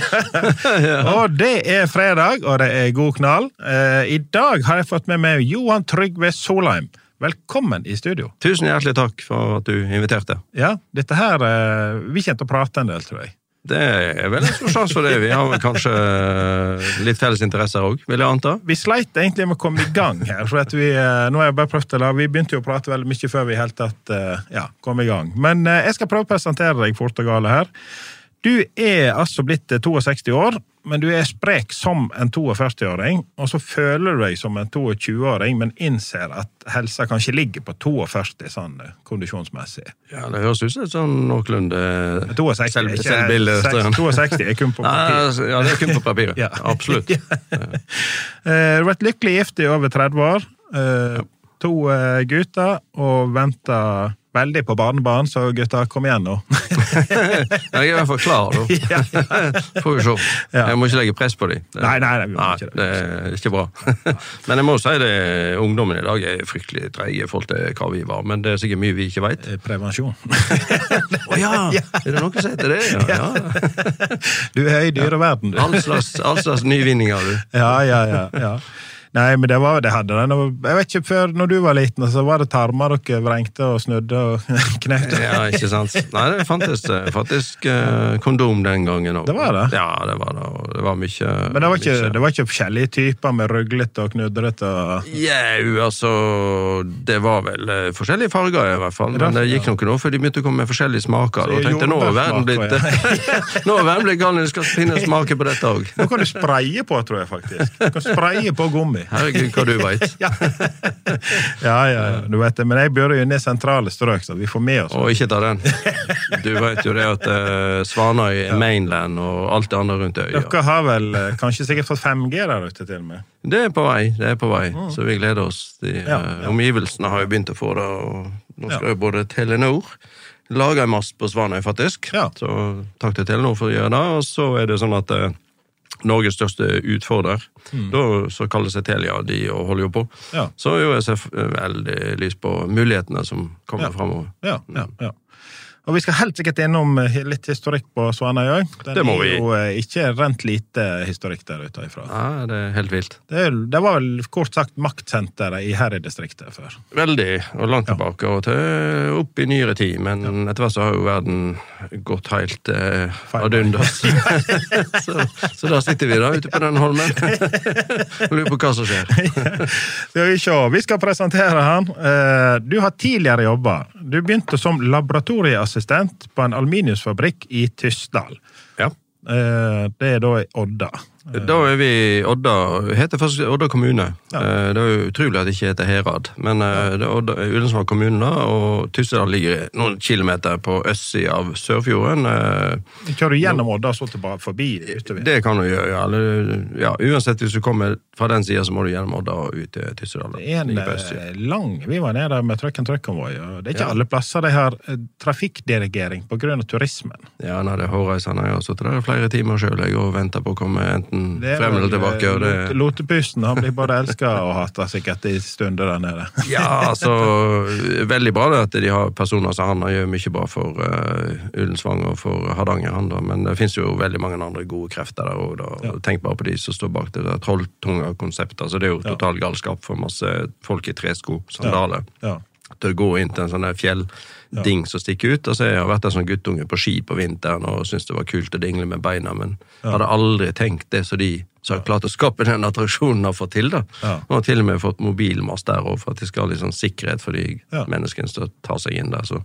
Og det er fredag, og det er god knall. Eh, I dag har jeg fått med meg Johan Trygve Solheim. Velkommen i studio. Tusen hjertelig takk for at du inviterte. Ja, dette her eh, Vi kommer til å prate en del, tror jeg. Det er vel en stor sjanse for det. Vi har vel kanskje litt felles interesser òg, vil jeg anta. Vi sleit egentlig med å komme i gang her. for vi, eh, nå har jeg bare prøvd la, Vi begynte jo å prate veldig mye før vi helt tatt eh, ja, kom i gang. Men eh, jeg skal prøve å presentere deg fort og gale her. Du er altså blitt eh, 62 år, men du er sprek som en 42-åring. Og så føler du deg som en 22-åring, men innser at helsa kanskje ligger på 42 sånn eh, kondisjonsmessig. Ja, Det høres ut som et sånn noenlunde 62 selv, selvbilde. 62 er kun på papiret. altså, Ja, det er kun på papiret. Ja. Absolutt. Ja. Du har vært lykkelig gift i over 30 år. Eh, To eh, gutter, og venter veldig på barnebarn, så gutta, kom igjen nå. Jeg er i hvert fall klar, da. Får vi se. Jeg må ikke legge press på dem. Nei, nei, nei, ikke det. det er ikke bra. Men jeg må si det, ungdommen i dag er fryktelig treige i forhold til hva vi var. Men det er sikkert mye vi ikke veit. Eh, Prevensjon. Å ja! Er det noe som heter det? Ja, ja. Du er i dyreverden, du. All slags, all slags nyvinninger, du. Ja, ja, ja. ja. Nei, men det var det hadde det. Jeg vet ikke, Før når du var liten, så var det tarmer dere vrengte og snudde og knekte. Ja, ikke sant? Nei, det fantes eh, faktisk eh, kondom den gangen òg. Det var det? Ja, det var det. Det var mye Men det var, ikke, mye- det var ikke forskjellige typer med ruglete og knudrete og Jau, altså Det var vel eh, forskjellige farger, i hvert fall. Men det gikk nok nå, for de begynte å komme med forskjellige smaker. Og tenkte nå er verden blitt Nå er verden blitt gal, det skal finne smaker på dette òg. Nå kan du spraye på, tror jeg faktisk. Du kan spraye på gummi. Herregud, hva du veit. Ja. ja, ja, du vet det. Men jeg bor jo inne i sentrale strøk, så vi får med oss Og ikke ta den. Du veit jo det at uh, Svanøy er mainland og alt det andre rundt øya. Dere har vel eh, kanskje sikkert fått 5G der ute, til og med? Det er på vei, det er på vei. Så vi gleder oss. De, Mm. Ja, eh, ja. Omgivelsene har jo begynt å få det, og nå skal Ja. jo både Telenor lage en mast på Svanøy, faktisk. Ja. Så takk til Telenor for å gjøre det. Og så er det sånn at eh, Norges største utfordrer, da, så kaller seg Telia, de og holder jo på. Mm. Ja. Så jo jeg ser veldig lys på mulighetene som kommer Ja. framover. Ja, ja, ja. Og vi skal helt sikkert innom eh, litt historikk på Svanøy òg. Det må er jo eh, ikke rent lite historikk der ute ifra. Ja, det er helt vilt. Det, det var vel kort sagt maktsenteret i Herøy-distriktet før. Veldig, og langt Ja. tilbake, og til opp i nyere tid. Men etter hvert så har jo verden gått helt eh, ad undas. så, så da sitter vi da ute på den holmen og lurer på hva som skjer. Skal vi se, vi skal presentere han. Eh, Du har tidligere jobba. Du begynte som laboratorieassistent på en aluminiumsfabrikk i Tysdal. Ja. Eh, Det er da i Odda. Da er vi i Odda. heter faktisk Odda kommune. Ja. Eh, Det er jo utrolig at det ikke heter Herad. Men eh, det er Odda, Ullensvang kommune, da, og Tyssedal ligger noen kilometer på østsida av Sørfjorden. Eh, Kjører du gjennom Odda så tilbake forbi utover? Det kan du gjøre, ja. Eller, ja. Uansett, hvis du kommer fra den sida, så må du gjennom Odda og ut til Tyssedal. Det en eh, lang Vi var nede med trucken and Truck-konvoi, og det er ikke Ja. alle plasser de har eh, trafikkdirigering av turismen. Ja, nei, det er hårreisende. Jeg har sittet der i flere timer sjøl og venta på å komme enten Er frem eller tilbake. Og eh, det, Lotepusten han blir både elska og hata sikkert i stunder der nede. ja, altså Veldig bra det at de har personer som han. Han gjør mye bra for uh, Ullensvang og for Hardanger, han da. Men det fins jo veldig mange andre gode krefter der òg. Ja. Tenk bare på de som står bak det der trolltunga konseptet. Altså, det er jo Ja. total galskap for masse folk i tresko, sandaler. Ja. til å gå inn til en sånn der fjellding som stikker ut. Altså, jeg har vært en sånn guttunge på ski på vinteren og syntes det var kult å dingle med beina, men hadde aldri tenkt det så de som har klart å skape den attraksjonen, har fått til. da. Ja. Og har til og med fått mobilmast der òg, for at de skal ha litt sånn sikkerhet for de Ja. menneskene som tar seg inn der. Så,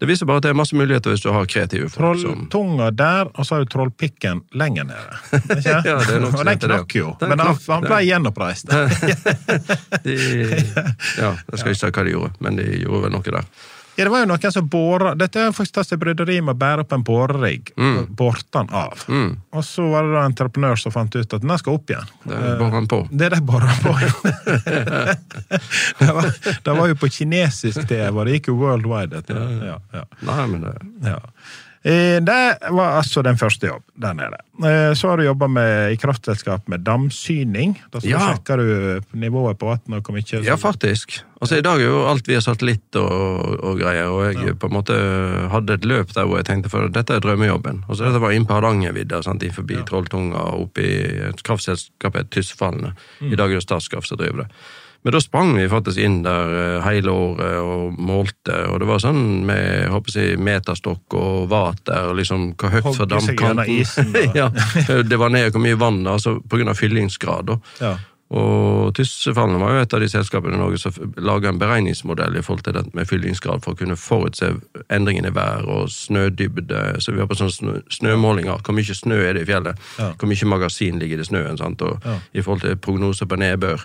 Det viser bare at det er masse muligheter hvis du har kreative folk Trolltunga der, og så har du trollpikken lenger nede. Ikke? Ja, det er og den knakk jo, Den men han, han ble gjenoppreist. de, Ja, jeg skal ikke si hva de gjorde, men de gjorde vel noe der. Ja, det var jo noen som båra Dette er faktisk tatt seg bryderi med å bære opp en borerigg. Mm. Borte den av. Og så var det da en entreprenør som fant ut at den skal opp igjen. Det borer han på. Det er det bora på. det, var, det var jo på kinesisk TV, og det gikk jo worldwide. Dette. Ja, ja. Nei, men det Ja. Eh, Det var altså den første jobb der nede. Eh, Så har du jobba i kraftselskap med damsyning. Da Ja. sjekker du nivået på vannet og hvor mye Ja, faktisk. Altså, I dag er jo alt via satellitt og, og greier, og jeg på en måte hadde et løp der hvor jeg tenkte for dette er drømmejobben. Og så dette var inn på Hardangervidda, forbi Trolltunga og oppe i et kraftselskap er Tysfallene. Mm. I dag er det Statkraft som driver det. Men da sprang vi faktisk inn der eh, hele året og målte, og det var sånn med jeg håper si, meterstokk og vater, og liksom hvor høyt fra damkanten isen, ja, Det var ned hvor mye vann, altså av fyllingsgrad. da. Ja. Og Tyssefallene var jo et av de selskapene i Norge som laga en beregningsmodell i forhold til det med fyllingsgrad for å kunne forutse endringene i vær og snødybde. Så vi har på sånne snø, snømålinger. Hvor mye snø er det i fjellet? Ja. Hvor mye magasin ligger det i snøen? Sant? Og Ja. I forhold til prognoser på nedbør.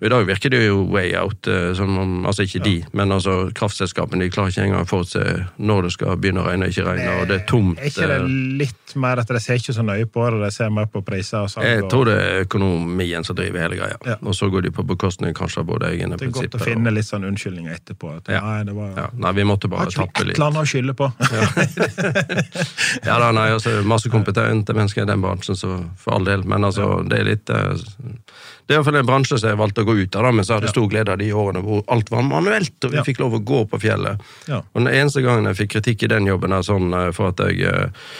Og I dag virker det jo way out. eh, Som om, altså ikke de, men altså kraftselskapene de klarer ikke engang å forutse når det skal begynne å regne og ikke regne, og det er tomt. Er ikke det eh, litt mer at de ser ikke så nøye på det, de ser mer på priser og salg? Jeg tror det er økonomien som driver hele greia. Ja. Og så går de på bekostning kanskje av både egne prinsipper. Det er godt å finne litt sånn unnskyldninger etterpå. At, Ja. nei, det var, ja. Nei, vi måtte Har bare ikke vi tappe et litt. eller annet å skylde på? Ja da, nei, altså Masse kompetente mennesker i den bransjen, så for all del. Men altså, det er litt eh, Det er iallfall en bransje som jeg valgte å gå ut av, da, men så hadde jeg stor glede av de årene hvor alt var manuelt, og vi fikk lov å gå på fjellet. Og den eneste gangen jeg fikk kritikk i den jobben er sånn eh, for at jeg eh,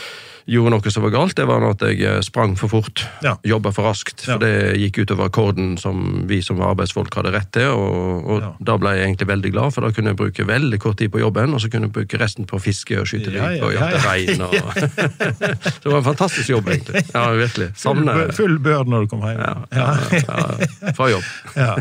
gjorde noe som var galt, det var at jeg eh, sprang for fort. Ja. Jobba for raskt. For Ja. det gikk utover akkorden som vi som arbeidsfolk hadde rett til, og, og Ja. da ble jeg egentlig veldig glad, for da kunne jeg bruke veldig kort tid på jobben, og så kunne jeg bruke resten på fiske og skyte Ja, ja, og ja, jakte ja. rein. Og... Så det var en fantastisk jobb, egentlig. Ja, virkelig. Full, Savner full bør når du kom hjem. ja, Fra jobb. Ja.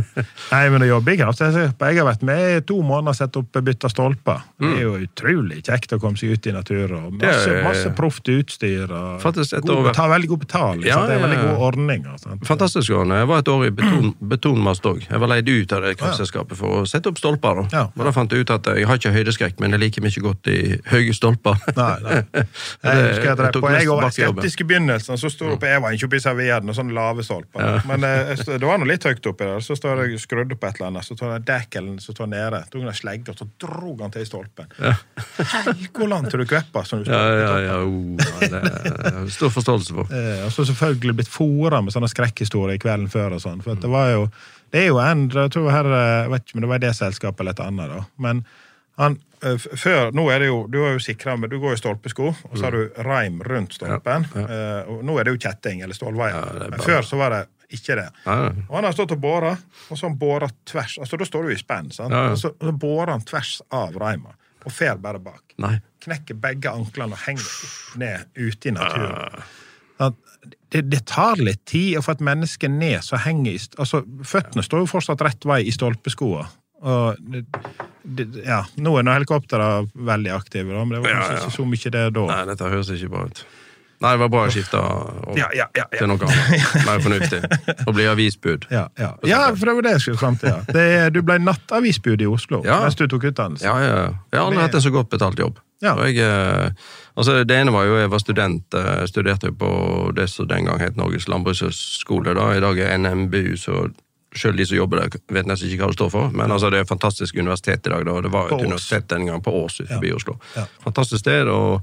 Nei, men å jobbe ikke, kraftselskap Jeg har vært med i to måneder og sett opp bytta stolper. Det er jo utrolig kjekt å komme seg ut i naturen. Masse, Mm. Det masse proft utstyr. Og Faktisk et god, tar veldig god betaling. Ja? Det er ja, veldig ja. gode ordninger. Sant? Fantastisk. ordning. Jeg var et år i beton, betonmast òg. Jeg var leid ut av det kraftselskapet for å sette opp stolper. Da. Ja. Og da fant jeg ut at jeg har ikke høydeskrekk, men jeg liker mye godt i høye stolper. Nei, nei. Jeg husker at jeg jeg, på, jeg var skeptisk i begynnelsen, så sto det på jeg var ikke oppe i servietten, og sånne lave stolper. Men eh, det var noe litt høyt oppi der. Så står jeg skrudd opp et eller annet, så tar jeg dekkelen som står nede, tok en slegge, og så drog han til i stolpen. Helgoland til du kveppa! Som du Ja, står ja, ja, oh, ja, det er stor forståelse for. Eh, og så selvfølgelig blitt fora med sånne skrekkhistorier kvelden før og sånn. For det var jo Det er jo en jeg tror her, eh, jeg vet ikke om det var i det selskapet eller et annet, da. Men han eh, før, nå er det jo, Du er jo sikra med Du går i stolpesko, og så har du reim rundt stolpen. Eh, og nå er det jo kjetting eller stålvaier. Ja, er Men før så var det ikke det. Ja, ja. Og han har stått og båra, og så har han båra tvers. Altså Da står du i spenn, sant? Ja, ja. og så, så bårer han tvers av reima, og fer bare bak Nei. knekker begge anklene og henger opp ned ute i naturen. At det, det tar litt tid å få et menneske ned så henger i altså Føttene står jo fortsatt rett vei i stolpeskoa. Og det, det, ja, nå er helikoptrene veldig aktive, da, men det var Ja, kanskje ja. ikke så mye det da. Nei, dette høres ikke bra ut. Nei, det var bra å skifte Ja, ja, ja, til noe annet. Mer fornuftig. Å bli avisbud. Ja, ja. ja, for det var det jeg skulle fram til. Ja. Det, er- du ble nattavisbud i Oslo mens du tok utdannelse. Ja, ja. ja. Jeg har aldri hatt en så godt betalt jobb. Jeg, eh, altså det ene var jo, jeg var student, Jeg studerte jo på det som den gang het Norges landbrukshøgskole. da. I dag er NMBU, så selv de som jobber der, vet nesten ikke hva det står for. Men altså, det er et fantastisk universitet i dag, da. Det var et universitet den gang på Ås utenfor Oslo. Fantastisk sted. og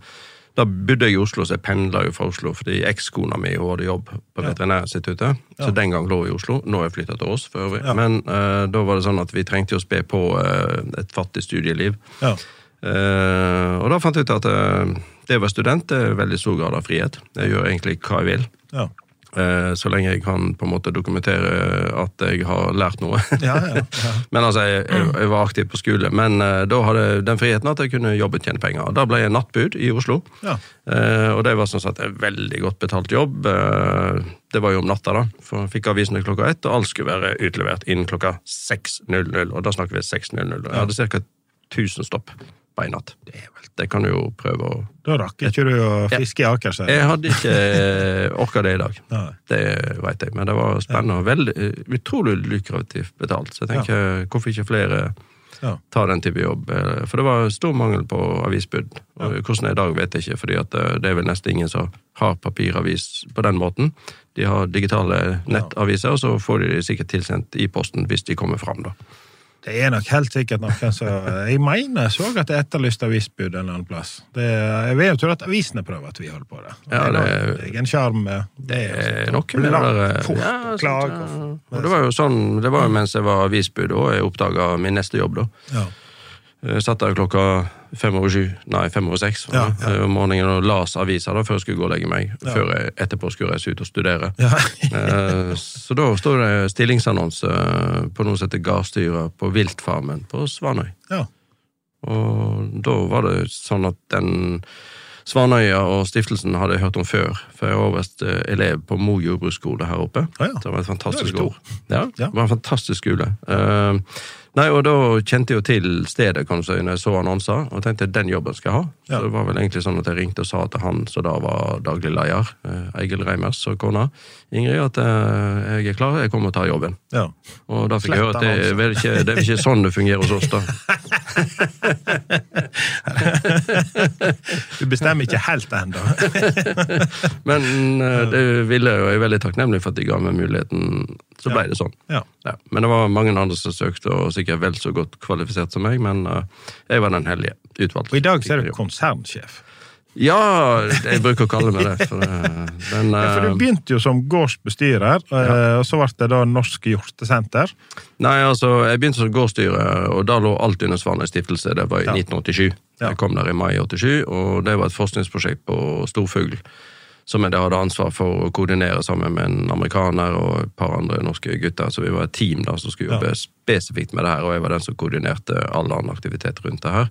da bodde jeg i Oslo, så jeg pendla jo fra Oslo fordi ekskona mi hun hadde jobb på Veterinærinstituttet. Så den gang lå jeg i Oslo. Nå har jeg flytta til Ås, for øvrig. Ja. Men uh, da var det sånn at vi trengte å spe på uh, et fattig studieliv. Ja. Uh, og da fant jeg ut at det å være student er veldig stor grad av frihet. Jeg gjør egentlig hva jeg vil. Ja. Eh, så lenge jeg kan på en måte dokumentere at jeg har lært noe. Ja, ja, ja. men altså, jeg, jeg, var aktiv på skole. Men eh, da hadde jeg den friheten at jeg kunne jobbe og tjene penger. Og Da ble jeg nattbud i Oslo. Ja. Eh, og det var sånn sett en veldig godt betalt jobb. Eh, det var jo om natta, da. For jeg fikk avisene klokka ett, og alt skulle være utlevert innen klokka 6.00. Og da snakker vi 6.00. Jeg hadde ca. 1000 stopp beinhatt. Det kan du jo prøve å Da rakk ikke du å fiske i Akerselva. Jeg hadde ikke orka det i dag. Det veit jeg, men det var spennende og veldig, utrolig lukrativt betalt. Så jeg tenker, hvorfor ikke flere Ja. ta den type jobb? Eh, For det var stor mangel på avisbud. Og Hvordan det er i dag, vet jeg ikke, fordi eh, det er vel nesten ingen som har papiravis på den måten. De har digitale nettaviser, og så får de det sikkert tilsendt i posten hvis de kommer fram, da. Det er nok helt sikkert noen som Jeg mener jeg så at jeg etterlyste avisbud en eller annen plass. Det, jeg vil jo tro at avisene prøver at vi holder på det. Ja, det er det- er en sjarm med det. er Noe med det der, ja, klag og. Og det var jo sånn, det var jo mens jeg var avisbud, og jeg oppdaga min neste jobb, da. ja. Jeg satt der klokka fem over sju, nei, fem over seks Ja, ja. om morgenen og leste aviser da, før jeg skulle gå og legge meg. Ja. Før jeg etterpå skulle reise ut og studere. Eh, Så da stod det stillingsannonse eh, på noe som heter gardstyrer på viltfarmen på Svanøy. ja. Og da var det sånn at den Svanøya og stiftelsen hadde jeg hørt om før, for jeg var eh, elev på Mo jordbruksskole her oppe. Det var et fantastisk år. Det var en fantastisk skole. Eh, nei, og da kjente jeg jo til stedet, kan du si, når jeg så annonser, og tenkte den jobben skal jeg ha. Ja. Så det var vel egentlig sånn at jeg ringte og sa til han som da var daglig leder, eh, Eigil Reimers og kona, Ingrid, at eh, jeg er klar, jeg kommer og tar jobben. ja. Og da fikk Slett jeg høre at det, er vel ikke, det er vel ikke sånn det fungerer hos oss, da. Du bestemmer ikke helt ennå. Men eh, det ville jeg, og jeg er veldig takknemlig for at de ga meg muligheten. Så ble det sånn. Ja. Ja. Men det var mange andre som søkte, og sikkert vel så godt kvalifisert som meg, men eh, jeg var den heldige. utvalgte. Og i dag så er du konsernsjef. Ja, jeg bruker å kalle meg det. For, eh, den, Ja, for eh, du begynte jo som gårdsbestyrer, ja. og så ble det da Norsk Hjortesenter. Nei, altså, jeg begynte som gårdsstyrer, og da lå alt under Svanøy stiftelse. Det var i Ja. 1987. Ja. Jeg kom der i mai 87, og det var et forskningsprosjekt på storfugl. Som jeg da hadde ansvar for å koordinere sammen med en amerikaner og et par andre norske gutter. Så vi var et team da som skulle jobbe Ja. spesifikt med det her, og jeg var den som koordinerte all annen aktivitet rundt det her.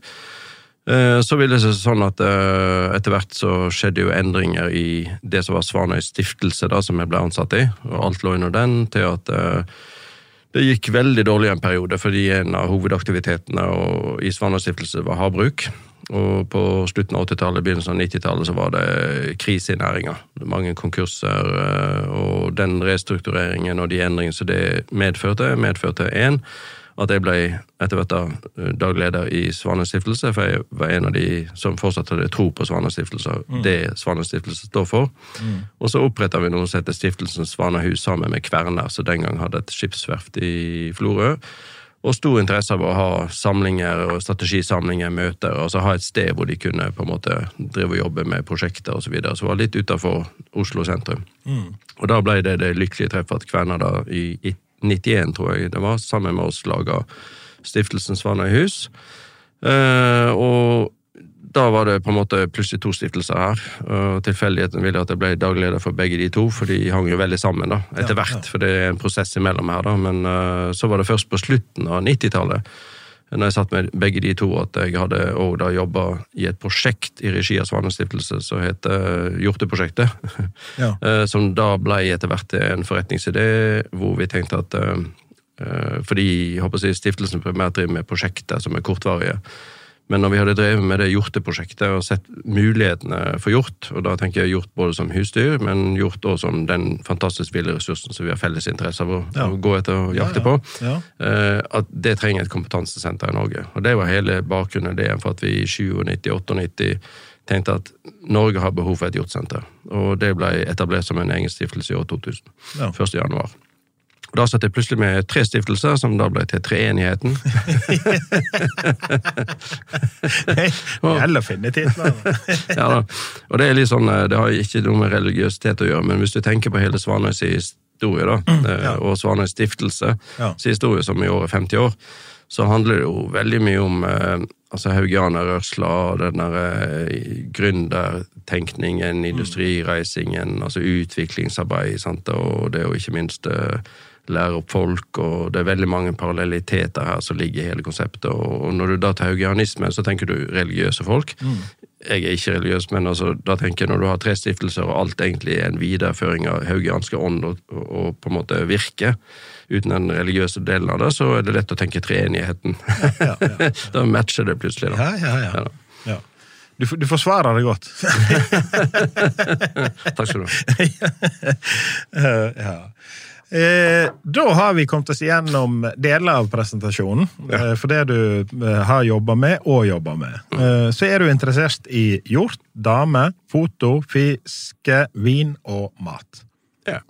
Eh, Så ville det seg sånn at eh, etter hvert så skjedde jo endringer i det som var Svanøy stiftelse, da, som jeg ble ansatt i, og alt lå under den, til at eh, det gikk veldig dårlig en periode, fordi en av hovedaktivitetene i Svanøy stiftelse var havbruk. Og på slutten av 80-tallet, begynnelsen av 90-tallet, så var det krise i næringa. Mange konkurser, eh, og den restruktureringen og de endringene som det medførte, medførte én at jeg ble etter hvert da eh, daglig leder i Svanes stiftelse, for jeg var en av de som fortsatt hadde tro på Svanes stiftelse, det Svanes stiftelse står for. Og så oppretta vi noe som heter Stiftelsen Svanahus sammen med Kverner, som den gang hadde et skipsverft i Florø. Og stor interesse av å ha samlinger og strategisamlinger, møter, altså ha et sted hvor de kunne på en måte drive og jobbe med prosjekter osv. Så, videre. så var litt utafor Oslo sentrum. Og da ble det det lykkelige treffet at Kverner da i, i 91, tror jeg det var, sammen med oss laga Stiftelsen Svanøyhus. Eh, og da var det på en måte plutselig to stiftelser her. og Tilfeldigheten ville at jeg ble daglig leder for begge de to, for de hang jo veldig sammen da, etter Ja, hvert. For det er en prosess imellom her, da. Men uh, så var det først på slutten av 90-tallet, når jeg satt med begge de to, at jeg hadde òg da jobba i et prosjekt i regi av Svanen stiftelse som heter Hjorteprosjektet. Ja. Uh, Som da ble etter hvert en forretningsidé, hvor vi tenkte at eh, eh, Fordi jeg håper å si, stiftelsen primært driver med prosjekter som er kortvarige. Men når vi hadde drevet med det hjorteprosjektet og sett mulighetene for hjort, og da tenker jeg hjort både som husdyr, men hjort også som den fantastisk ville ressursen som vi har felles interesse av å, Ja. å gå etter og jakte Ja, på, ja. eh, at det trenger et kompetansesenter i Norge. Og det var hele bakgrunnen det for at vi i 97-98 tenkte at Norge har behov for et hjortsenter. Og det ble etablert som en egen stiftelse i år 2000. Ja. 1. januar. Og Da satt jeg plutselig med tre stiftelser, som da ble til Treenigheten. Heller finne titlene. ja, da. Og det er litt sånn, eh, det har ikke noe med religiøsitet å gjøre, men hvis du tenker på hele Svanøys historie, da, eh, og Svanøys stiftelse, Ja. historie som i år er 50 år, så handler det jo veldig mye om eh, altså haugianerrørsla, den der gründertenkningen, industrireisingen, altså utviklingsarbeid, sant, og det jo ikke minst lære opp folk, og det er veldig mange parallelliteter her som ligger i hele konseptet. Og når du da tar haugianisme, så tenker du religiøse folk. jeg er ikke religiøs, men altså, da tenker jeg når du har tre stiftelser, og alt egentlig er en videreføring av haugianske ånd og, og, på en måte virke, uten den religiøse delen av det, så er det lett å tenke treenigheten. Ja, ja, da matcher det plutselig, da. Ja, ja, ja. Ja. Du, du forsvarer det godt. Takk skal du ha. Eh, ja. Eh, da har vi kommet oss igjennom deler av presentasjonen. Eh, for det du eh, har jobba med og jobber med. Eh, så er du interessert i hjort, dame, foto, fiske, vin og mat. Ja.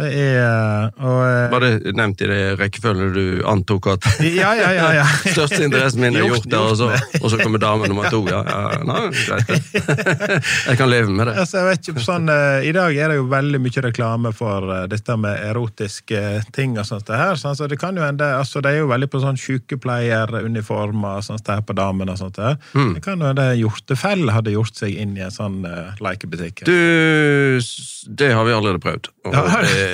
Det er og, eh, Var det nevnt i det rekkefølgen du antok at Ja, ja, ja. ja. største interessen min er gjort der, og så, og så kommer dame nummer to? Ja, ja, nei, greit. Jeg kan leve med det. Altså, jeg vet ikke, sånn, eh, I dag er det jo veldig mye reklame for eh, dette med erotiske ting. og sånt det her, sånn, så det kan jo hende, altså De er jo veldig på sånn sykepleieruniformer og sånt her på damene. og sånt det her. Mm. Det kan jo hende hjortefell hadde gjort seg inn i en sånn uh, lekebutikk. Du, det har vi allerede prøvd. Og Ja. det,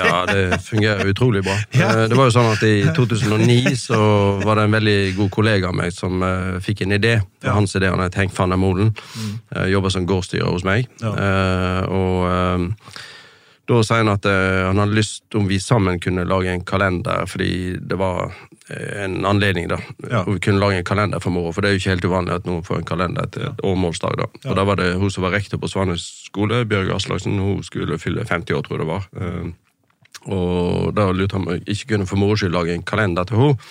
ja, det fungerer utrolig bra. Ja. Eh, Det var jo sånn at I 2009 så var det en veldig god kollega av meg som uh, fikk en idé. Ja. Hans idé, han het Henk van der Molen. Uh, Jobber som gårdsstyrer hos meg. Ja. Uh, og eh, da sier han at eh, han hadde lyst om vi sammen kunne lage en kalender, fordi det var eh, en anledning, da. Ja. Hvor vi kunne lage en kalender for moro, for det er jo ikke helt uvanlig at noen får en kalender til et årmålsdag. da. Og da var det hun som var rektor på Svanhus skole, Bjørg Aslaksen, hun skulle fylle 50 år, tror jeg det var. Eh, og da lurte han om jeg ikke kunne for moro skyld lage en kalender til henne.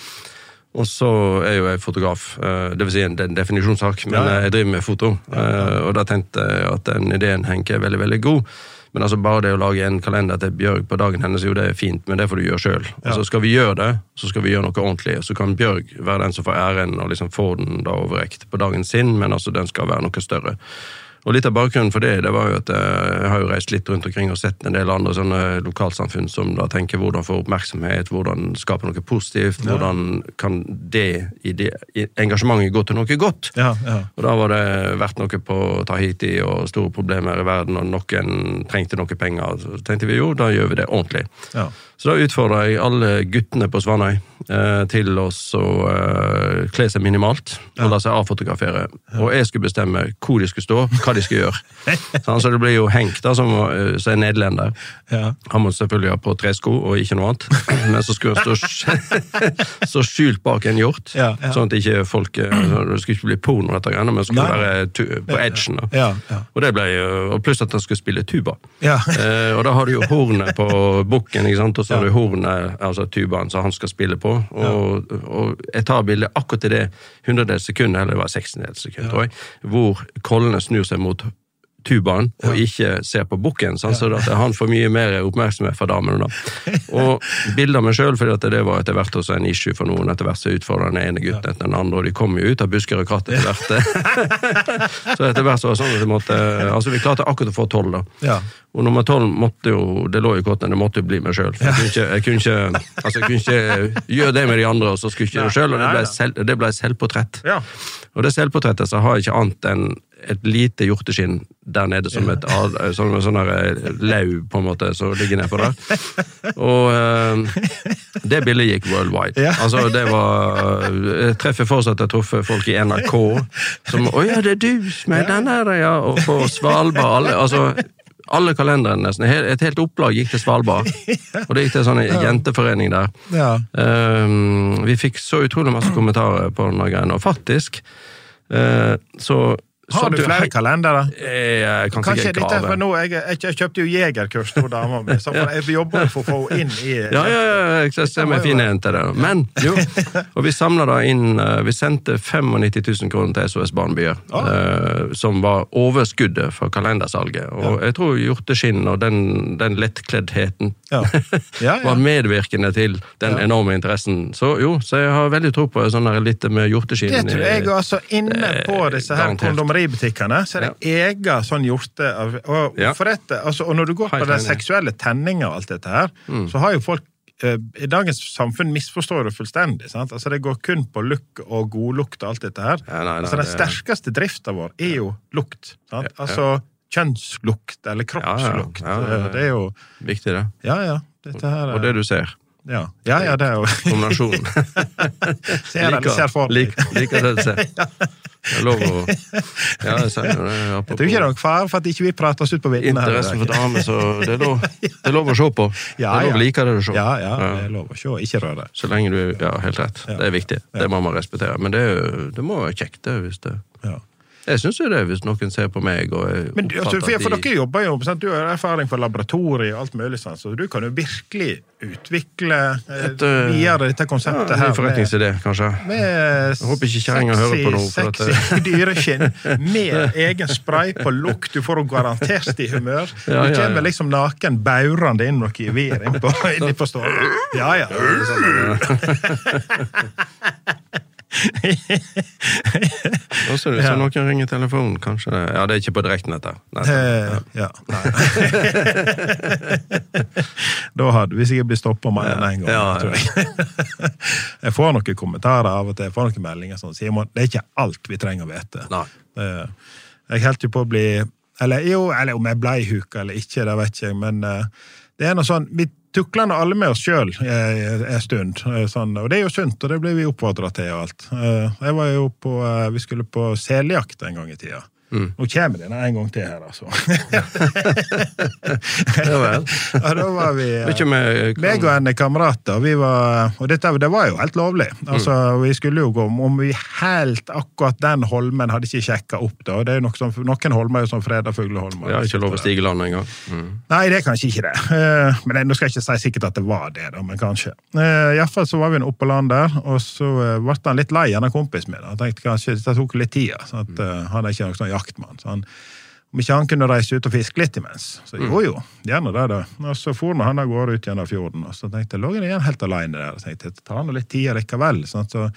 Og så er jo jeg fotograf, det vil si en, det er en definisjonssak, men Ja, ja. jeg driver med foto. Og da tenkte jeg at den ideen Henke er veldig, veldig god. Men altså bare det å lage en kalender til Bjørg på dagen hennes, jo det er fint, men det får du gjøre sjøl. Ja. Altså, skal vi gjøre det, så skal vi gjøre noe ordentlig. Så kan Bjørg være den som får æren og liksom får den da overrekt på dagen sin, men altså den skal være noe større. Og litt av bakgrunnen for det, det var jo at eh, jeg har jo reist litt rundt omkring og sett en del andre sånne lokalsamfunn som da tenker hvordan få oppmerksomhet, hvordan skape noe positivt, hvordan kan det, i det engasjementet gå til noe godt. Ja, ja. Og da var det vært noe på Tahiti og store problemer i verden, og noen trengte noe penger. Så tenkte vi jo, da gjør vi det ordentlig. ja. Så da utfordra jeg alle guttene på Svanøy eh, til å eh, kle seg minimalt og la seg avfotografere. Og jeg skulle bestemme hvor de skulle stå, hva de skulle gjøre. Sånn, så det blir jo Henk, da, som, eh, som er nederlender. ja. Han må selvfølgelig ha på tresko og ikke noe annet, men så skulle han stå, stå skjult bak en hjort, Ja, sånn at ikke folk eh, Det skulle ikke bli porno, dette greiene, men skulle være på edgen. Da. Ja, ja. Og det ble og pluss at han skulle spille tuba. Ja. Eh, og da har du jo hornet på bukken, ikke sant? og så har Ja. du hornet, altså tubaen som han skal spille på. Og, og jeg tar bildet akkurat i det hundredels sekund, eller det var sekstendels sekund, tror jeg, hvor kollene snur seg mot tubaen og ikke ser på bukken, sant? så at han får mye mer oppmerksomhet fra damene. da. Og bilder av meg sjøl, for det var etter hvert også en issue for noen. Etter hvert så utfordra den ene gutten etter den andre, og de kom jo ut av busker og kratt etter hvert. så etter hvert så var det sånn at vi måtte Altså, vi klarte akkurat å få tolv, da. Ja. Og nummer tolv måtte jo Det lå i kortene, det måtte jo bli meg sjøl. Jeg, kunne ikke- jeg, kunne ikke- altså, jeg kunne ikke gjøre det med de andre, og så skulle jeg ikke gjøre det sjøl. Og det ble, selv, det ble selvportrett. Ja. Og det selvportrettet så har jeg ikke annet enn et lite hjorteskinn der nede som et sånn, sånn eh, lau, på en måte, som ligger nedpå der. Og eh, det bildet gikk worldwide. Ja. Altså, det var Jeg treffer fortsatt jeg truffet folk i NRK som 'Å ja, det er du med den der, ja', og på Svalbard alle, altså, alle kalenderne nesten. Et helt opplag gikk til Svalbard. Og det gikk til en sånn jenteforening der. Ja. Um, vi fikk så utrolig masse kommentarer på den greia, og faktisk uh, så Har du flere kalendere? Eh, Jeg kan Kanskje ikke dette for grave. nå, jeg, jeg, jeg kjøpte jo jegerkurs til dama mi, så jeg jobber for å få henne inn i Ja, ja, ja, jeg ser meg fin en til det. Men jo, og vi samla da inn eh, Vi sendte 95 000 kroner til SOS Barnebyer, eh, som var overskuddet for kalendersalget. Og jeg tror hjorteskinn og den, den lettkleddheten Ja. Ja, ja. var medvirkende til den enorme interessen. Så jo, så jeg har veldig tro på sånn litt med hjorteskinn. Det tror jeg altså Inne på disse her garantert. Kondomeributikkene så er det egen sånn hjorte og, Ja. dette, altså, og når du går på den seksuelle tenninga og alt dette her, så har jo folk eh, i dagens samfunn misforstår det fullstendig. sant? Altså Det går kun på look og godlukt og alt dette her. Ja, nei, nei, altså Den det- sterkeste drifta vår er jo lukt. sant? Ja, ja. Altså kjønnslukt eller kroppslukt. Ja, ja, ja, ja, ja. Det er jo Viktig, det. Ja, ja. Dette her Og det du ser. Ja, ja, ja det er jo Kombinasjonen. Ser, liker, ser for deg. Liker det du ser. Det er lov å Ja, jeg sier jo det. Jeg tror ikke det er noen fare for at ikke vi prater oss ut på viddene. Interessen for damer, så det er, lov, det er lov å se på. Ja, det er lov å like det du ser. Ja, ja, det er lov å se. Ikke røre. Så lenge du Ja, helt rett. Det er viktig. Det må man respektere. Men det, er det må være kjekt, det. hvis det Ja. Jeg syns jo det, hvis noen ser på meg og Men altså, for, for dere jobber jo, sant? Du har erfaring fra laboratoriet og alt mulig sånn, så du kan jo virkelig utvikle eh, Et, uh, videre dette ja, konseptet ja, her. forretningsidé, kanskje. Med Jeg håper ikke kjerringa hører på nå, Sexy at dyreskinn med egen spray på lukt. Du får henne garantert i humør. Ja, du ja, kommer liksom naken baurende inn noe gevir innpå inn på stua. Ja, ja. Og ser er det Ja. så noen ringer telefonen, kanskje. det- Ja, det er ikke på direkten, dette. Eh, ja. Da hadde vi sikkert blitt stoppa mer enn én gang. Ja, ja. tror jeg. jeg får noen kommentarer av og til, jeg får noen meldinger sånn Simon, det er ikke alt vi trenger å vite. Nei. Eh, Jeg holdt jo på å bli Eller jo, eller om jeg ble huka eller ikke, det vet ikke jeg, men eh, det er noe sånn Vi tukler nå alle med oss sjøl en stund, eh, sånn, og det er jo sunt, og det blir vi oppfordra til og alt. Eh, Jeg var jo på eh, Vi skulle på seljakt en gang i tida. Mm. Nå kommer den en gang til her, altså. Ja vel. ja, da var vi eh, med meg og en kamerat, og vi var, og dette det var jo helt lovlig. Altså, Mm. Vi skulle jo gå om, vi helt akkurat den holmen hadde ikke sjekka opp. da, det er jo noe som, Noen holmer er jo som freda fugleholmer. Har ikke lov å stige land engang. Mm. Nei, det er kanskje ikke det. Eh, men nå skal jeg ikke si sikkert at det var det, da, men kanskje. Uh, Iallfall så var vi oppe på land der, og så uh, ble han litt lei, han kompisen min. Han tenkte kanskje det tok litt tid. Så at, eh, han er ikke noe sånn jaktmann. så han om ikke han kunne reise ut og fiske litt imens. Så jo jo, gjerne det, da. Og så for nå han av gårde ut gjennom fjorden, og så tenkte jeg lå han igjen helt alene der. og tenkte jeg, ta nå litt tid likevel. Sånn, så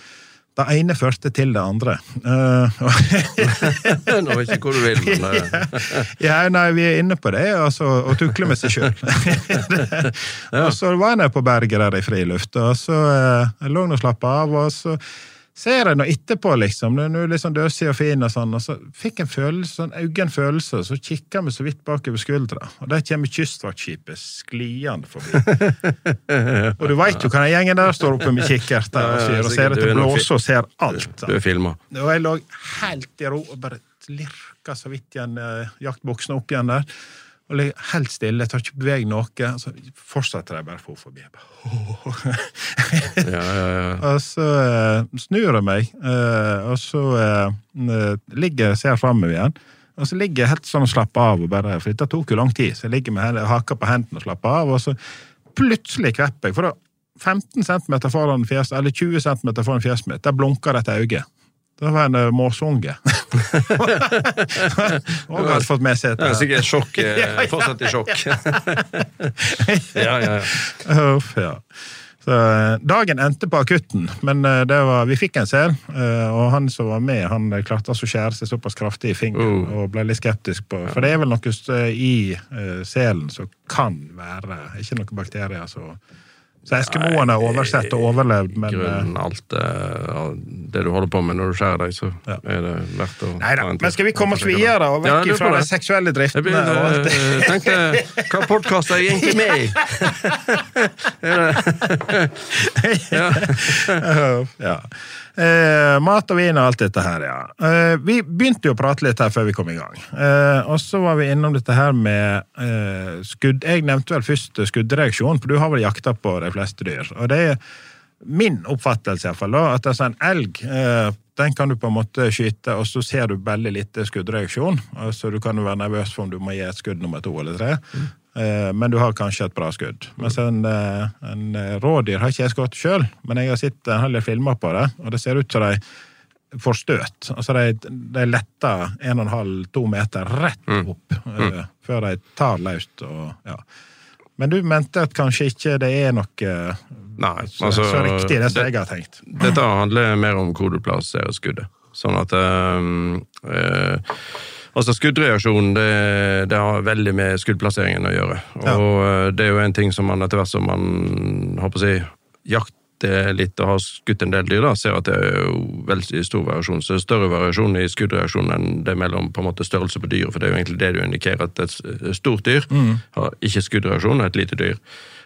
det ene førte til det andre. Eh, Nå vet ikke hvor du vil, men eh, ja, nei, vi er inne på det, altså, og tukler med seg sjøl. Og så var jeg nede på berget der i friluft, og så uh, jeg lå og slappa av, og så ser jeg nå etterpå, liksom, det er nå litt sånn døsig og fin, og sånn, og så fikk jeg en følelse, sånn augen følelse, og så kikka vi så vidt bakover skuldra, og der kommer kystvaktskipet skliende forbi. og du veit jo hva den gjengen der står oppe med kikkerter og sier, og ser etter blåser blåse og ser alt. du er filma. Og jeg lå helt i ro og bare lirka så vidt igjen eh, jaktbuksene opp igjen der. Og ligger helt stille, jeg tar ikke bevege noe. Så fortsetter jeg bare for forbi. Bare, Ja, ja, ja. og så uh, snur jeg meg, uh, og så uh, ligger jeg ser framover igjen. Og så ligger jeg helt sånn og slapper av, og bare, for dette tok jo lang tid. Så jeg ligger med haka på hendene og slapper av, og så plutselig kvepper jeg. For da 15 cm foran fjeset, eller 20 cm foran fjeset mitt, der blunker dette et øye. Det var en uh, måsunge. og hadde fått med seg Det er sikkert sjokk. eh, Fortsatt i sjokk. ja, ja, ja. Uff, ja. Så, eh, dagen endte på akutten, men eh, det var, vi fikk en sel. eh, Og han som var med, han eh, klarte altså å skjære seg såpass kraftig i fingeren uh. og ble litt skeptisk på For det er vel noe eh, i eh, selen som kan være Ikke noen bakterier så Så eskimoene har oversett og overlevd, men eh, Grunnen alt eh, det du holder på med når du skjærer deg, så Ja. er det verdt å Nei da. ta en tur. Men skal vi komme oss videre og vekk ja, fra de det. seksuelle Jeg driftene? begynte, og alt det? eh, tenkte Hva podkast er jeg egentlig med i? ja. Eh, mat og vin og alt dette her, ja. Eh, vi begynte jo å prate litt her før vi kom i gang. Eh, og så var vi innom dette her med eh, skudd... Jeg nevnte vel først skuddreaksjon, for du har vel jakta på de fleste dyr. Og det er min oppfattelse, iallfall, at altså en elg eh, den kan du på en måte skyte, og så ser du veldig lite skuddreaksjon. Altså, du kan jo være nervøs for om du må gi et skudd nummer to eller tre. Eh, Men du har kanskje et bra skudd. Mens en, eh, en eh, rådyr har ikke jeg skutt sjøl, men jeg har sett en hel del filmer på det, og det ser ut som de får støt. Altså de, de letter en og en halv, to meter rett opp eh, før de tar løst. Og, ja. Men du mente at kanskje ikke det er noe Nei, så, altså så riktig det som det- jeg har tenkt. Dette handler mer om hvor du plasserer skuddet. Sånn at øh, eh, Altså, Skuddreaksjonen det, det har veldig med skuddplasseringen å gjøre. Og eh, det er jo en ting som man etter hvert som man håper å si, jakter litt og har skutt en del dyr, da, ser at det er jo veldig stor variasjon. Så det er større variasjon i skuddreaksjonen enn det mellom på en måte størrelse på dyret. For det er jo egentlig det du indikerer, at et stort dyr har ikke skuddreaksjon, og et lite dyr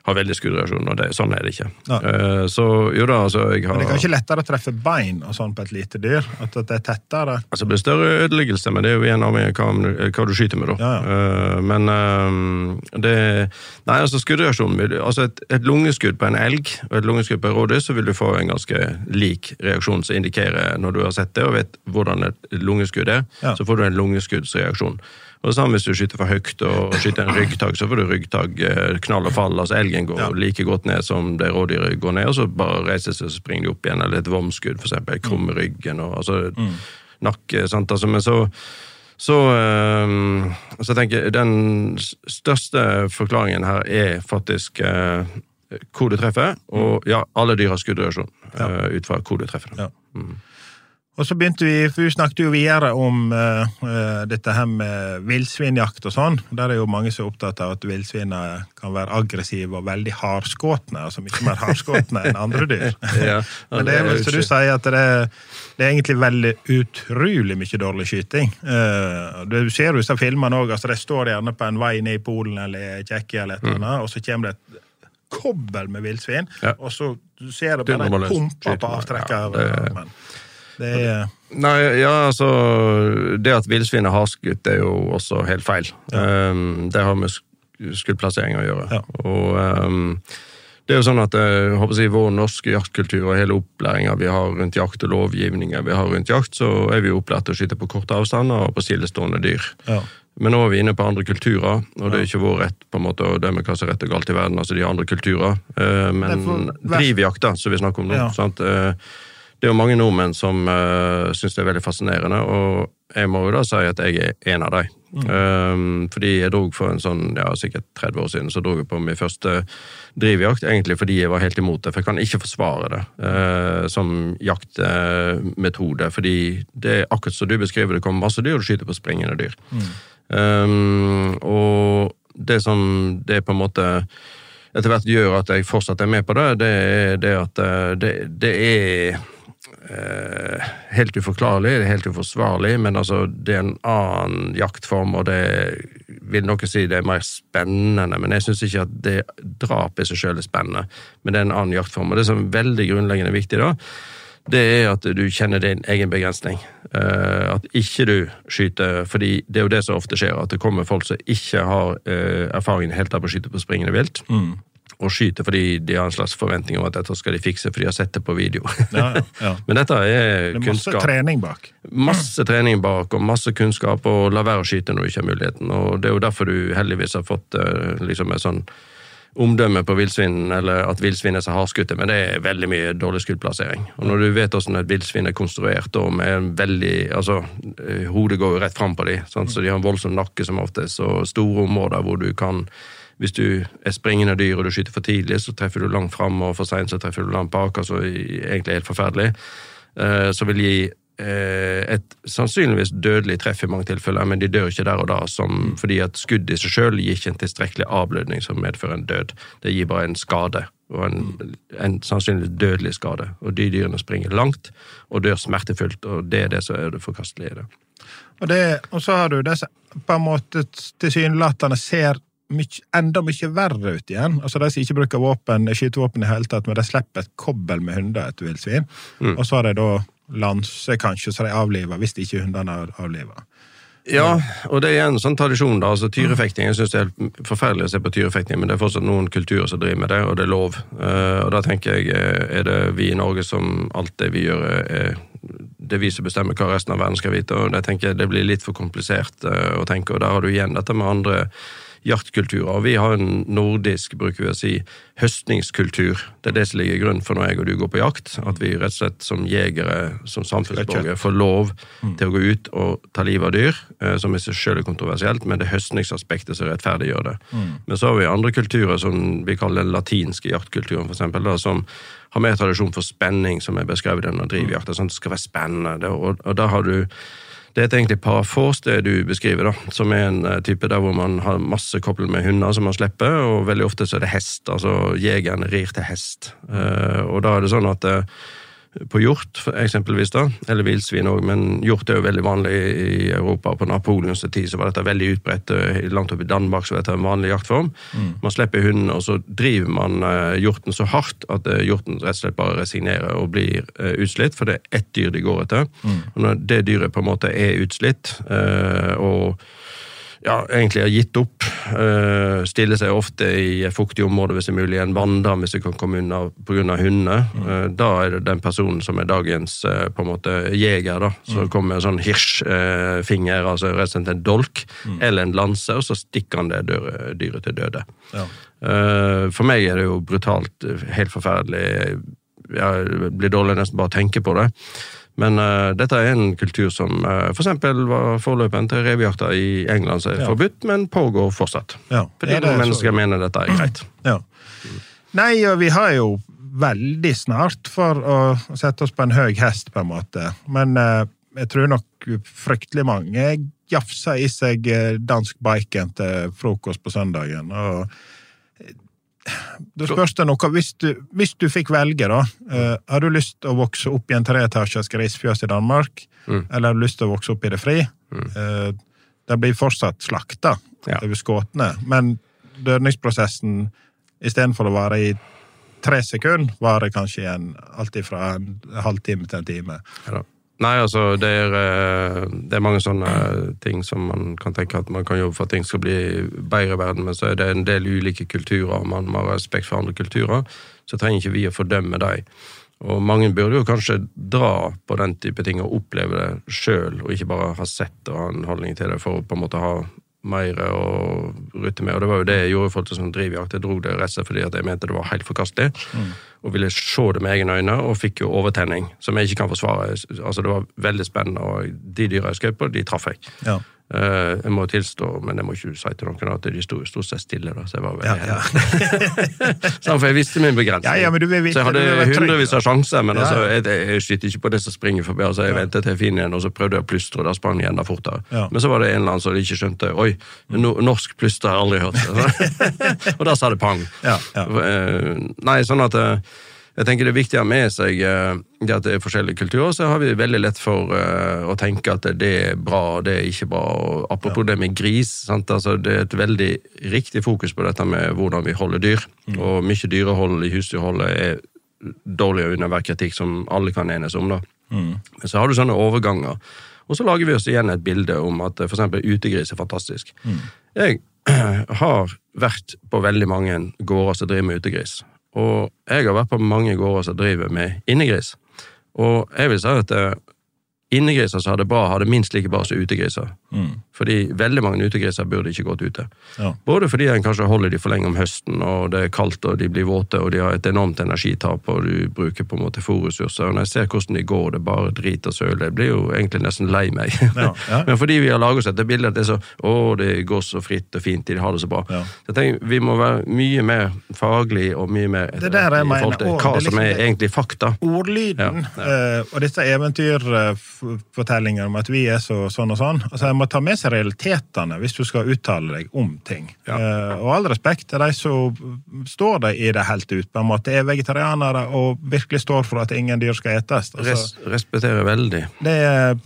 har veldig skuddreaksjon, og det, sånn er det ikke. Ja. Eh, så jo da, altså jeg har Men det kan ikke lettere å treffe bein og sånn på et lite dyr? At det er tettere? Altså det blir større ødeleggelse, men det er jo igjen avhengig av hva, hva du skyter med, da. Ja, Eh, men eh, det Nei, altså skuddreaksjonen Altså et, et lungeskudd på en elg og et lungeskudd på en rådyr, så vil du få en ganske lik reaksjon som indikerer, når du har sett det og vet hvordan et lungeskudd er, Ja. så får du en lungeskuddsreaksjon. Og det samme hvis du skyter for høyt og skyter en ryggtagg, så får du ryggtagg, eh, knall og fall. Altså elgen går Ja. like godt ned som det rådyret går ned, og så bare reiser seg og springer de opp igjen. Eller et vomskudd, eksempel. Krumme ryggen og altså nakke. sant, altså, Men så så, eh, så jeg tenker den største forklaringen her er faktisk eh, hvor du treffer. Og ja, alle dyr har skuddreaksjon eh, ut fra hvor du treffer dem. Ja. Og så begynte vi, for vi snakket jo videre om eh, dette her med villsvinjakt og sånn. Der er jo mange som er opptatt av at villsvinene kan være aggressive og veldig hardskåtne. Altså mye mer hardskåtne enn andre dyr. Ja, Men det er vel som du sier, at det er, det er egentlig veldig utrolig mye dårlig skyting. Uh, Du ser jo disse filmene òg. Altså de står gjerne på en vei ned i Polen eller Tsjekkia, eller et eller annet, og så kommer det et kobbel med villsvin, Mm. Ja. og så du ser du bare pumpa pumper på Ja, avtrekker. det- det er Nei, ja, altså Det at villsvin har skutt er jo også helt feil. Um, det har med sk- skuddplassering å gjøre. Ja. Og um, det er jo sånn at eh, jeg håper å si, vår norske jaktkultur og hele opplæringa vi har rundt jakt og lovgivninga vi har rundt jakt, så er vi opplært til å skyte på korte avstander og på stillestående dyr. ja. Men nå er vi inne på andre kulturer, og det er ikke vår rett på en måte å dømme hva som er rett og galt i verden. altså de andre kulturer. Eh, Men for- drivjakta, som vi snakker om nå Ja. sant? Eh, Det er jo mange nordmenn som uh, syns det er veldig fascinerende, og jeg må jo da si at jeg er en av dem. Mm. fordi jeg drog for en sånn, ja, sikkert 30 år siden så drog jeg på min første drivjakt, egentlig fordi jeg var helt imot det. For jeg kan ikke forsvare det uh, som jaktmetode, fordi det er akkurat som du beskriver, det kommer masse dyr, og du skyter på springende dyr. Um, og det som det på en måte etter hvert gjør at jeg fortsatt er med på det, det er det at eh, det, det er eh, helt uforklarlig, helt uforsvarlig, men altså, det er en annen jaktform, og det vil noen si det er mer spennende, men jeg syns ikke at det drap i seg selv er spennende, men det er en annen jaktform. Og det som er veldig grunnleggende viktig da, det er at du kjenner din egen begrensning. Eh, at ikke du skyter, fordi det er jo det som ofte skjer, at det kommer folk som ikke har uh, erfaring helt på å skyte på springende vilt, og skyter fordi de har en slags forventning om at dette skal de fikse, for de har sett det på video. Ja, ja, ja. Men dette er, Det er masse trening bak. Masse trening bak, og masse kunnskap, og la være å skyte når du ikke har muligheten. Og det er jo derfor du heldigvis har fått eh, liksom et sånn omdømme på villsvin, eller at villsvin er så hardskutte, men det er veldig mye dårlig skuddplassering. Og når du vet hvordan et villsvin er konstruert, og med en veldig Altså, eh, hodet går jo rett fram på dem, sant? så de har en voldsom nakke som oftest, og store områder hvor du kan hvis du er springende dyr og du skyter for tidlig, så treffer du langt fram, og for seint så treffer du langt bak, altså egentlig helt forferdelig. Eh, Som vil gi eh, et sannsynligvis dødelig treff i mange tilfeller, men de dør ikke der og da, som, fordi at skuddet i seg sjøl gir ikke en tilstrekkelig avblødning som medfører en død. Det gir bare en skade, og en, en sannsynligvis dødelig skade. Og de dyrene springer langt og dør smertefullt, og det er det som er det forkastelige i det. Og, så har du det på en måte tilsynelatende ser mykje, enda mye verre ut igjen. Altså De som ikke bruker våpen, skytevåpen i hele tatt, men de slipper et kobbel med hunder etter villsvin. Og så har de da lanse, kanskje, så de avliver hvis de ikke hundene er avliva. Ja, og det er en sånn tradisjon. da, altså Tyrefekting jeg synes det er forferdelig å se på tyrefekting, men det er fortsatt noen kulturer som driver med det, og det er lov. Eh, og da tenker jeg eh, er det vi i Norge som alt det vi gjør, er det vi som bestemmer hva resten av verden skal vite. og Det tenker jeg det blir litt for komplisert eh, å tenke, og der har du igjen dette med andre jaktkulturer. Og vi har en nordisk bruker vi å si, høstningskultur. Det er det som ligger i grunnen for når jeg og du går på jakt. At vi rett og slett som jegere, som samfunnsborgere, får lov til å gå ut og ta livet av dyr, eh, som i seg selv er kontroversielt, men det er høstningsaspektet som rettferdiggjør det. Men så har vi andre kulturer, som vi kaller den latinske jaktkulturen, for eksempel, da, som har mer tradisjon for spenning, som er beskrevet i denne drivjakta. Sånn, det skal være spennende. Og, og da har du det er egentlig parafors, det du beskriver, da, som er en eh, type der hvor man har masse koblet med hunder som man slipper, og veldig ofte så er det hest. Altså jegeren rir til hest. Eh, og da er det sånn at eh, på hjort, eksempelvis, da, eller villsvin òg, men hjort er jo veldig vanlig i Europa. På Napoleons tid så var dette veldig utbredt. eh, Langt oppe i Danmark så var dette en vanlig jaktform. Man slipper hunden, og så driver man eh, hjorten så hardt at eh, hjorten rett og slett bare resignerer og blir utslitt, for det er ett dyr de går etter. Og når det dyret på en måte er utslitt, og ja, egentlig har gitt opp. Uh, stiller seg ofte i fuktige fuktig område hvis det er mulig, en vanndam hvis det kan komme unna pga. hundene. Uh, da er det den personen som er dagens uh, på en måte jeger, da, som kommer med en sånn hirsjfinger, altså rett og slett en dolk, eller en lanse, og så stikker han det dyret til døde. Ja. Eh, for meg er det jo brutalt, eh, helt forferdelig. Jeg blir dårlig nesten bare å tenke på det. Men uh, dette er en kultur som uh, for eksempel var forløperen til revejakta i England, som er Ja. forbudt, men pågår fortsatt. Ja. Fordi Ja, noen så- mennesker mener dette er greit. Ja. Nei, og vi har jo veldig snart for å sette oss på en høy hest, på en måte. Men uh, jeg tror nok fryktelig mange jafser i seg eh, dansk bacon til frokost på søndagen. og eh, da spørs det noe, hvis du, hvis du fikk velge, da. Uh, har du lyst til å vokse opp i en treetasjes grisfjøs i Danmark? Mm. Eller har du lyst til å vokse opp i det fri? Eh, det blir fortsatt slakta Ja. blir skuddene, men dødningsprosessen istedenfor å vare i tre sekunder, varer kanskje i alt fra en halvtime til en time. Ja. Nei, altså, det er, eh, det er mange sånne ting som man kan tenke at man kan jobbe for at ting skal bli bedre i verden, men så er det en del ulike kulturer, og man må ha respekt for andre kulturer, så trenger ikke vi å fordømme dem. Og mange burde jo kanskje dra på den type ting og oppleve det sjøl, og ikke bare ha sett og ha en holdning til det for å på en måte ha mer å rutte med. Og det var jo det jeg gjorde i forhold til sånn drivjakt. Jeg dro det rett fordi at jeg mente det var helt forkastelig. Og ville se det med egne øyne, og fikk jo overtenning, som jeg ikke kan forsvare. Altså Det var veldig spennende, og de dyra jeg skjøt på, de traff jeg. Ja. Eh, jeg må tilstå, men jeg må ikke si til noen at de sto stort sett stille, da, så jeg var veldig Ja, ja. Sånn, for jeg visste min begrensning. Ja, ja, men du vil vite- så jeg hadde hundrevis av sjanser, men Ja, altså, ja. jeg, jeg skyter ikke på det som springer forbi. altså Jeg ventet til jeg finner en, og så prøvde jeg å plystre, og da sprang jeg enda fortere. Ja. Men så var det en eller annen som ikke skjønte Oi, no, norsk plystre har jeg aldri hørt. og da sa det pang. Ja, ja. Eh, Nei, sånn at eh, jeg tenker Det er viktig å ha med seg eh, det at det er forskjellige kulturer. Så har vi veldig lett for eh, å tenke at det er bra og det er ikke bra. Og apropos det med gris. Sant? Altså, det er et veldig riktig fokus på dette med hvordan vi holder dyr. Og mye dyrehold i husdyrholdet er dårlig og under hver kritikk, som alle kan enes om. da. Men så har du sånne overganger. Og så lager vi oss igjen et bilde om at f.eks. for eksempel utegris er fantastisk. Jeg har vært på veldig mange gårder som driver med utegris. Og jeg har vært på mange gårder som driver med innegris. Og jeg vil si at eh, innegriser som har det bra, har det minst like bra som utegriser. Fordi veldig mange utegriser burde ikke gått ute. Ja. Både fordi en kanskje holder de for lenge om høsten, og det er kaldt, og de blir våte, og de har et enormt energitap, og du bruker på en måte fòrressurser. Og når jeg ser hvordan de går, det bare drit og søle, jeg blir jo egentlig nesten lei meg. Ja, ja. Men fordi vi har laget oss dette bildet at det er så Å, det går så fritt og fint, de har det så bra. Så jeg tenker, Vi må være mye mer faglig og mye mer Det der jeg mener, hva det er som liksom er egentlig fakta. ordlyden eh, og disse eventyrfortellingene om at vi er så sånn og sånn. Altså, En må ta med seg realitetene hvis du skal uttale deg om ting. Ja. Uh, og all respekt til de som står det i det helt ut, på en måte er vegetarianere og virkelig står for at ingen dyr skal etes. Altså, Res respekterer veldig. det,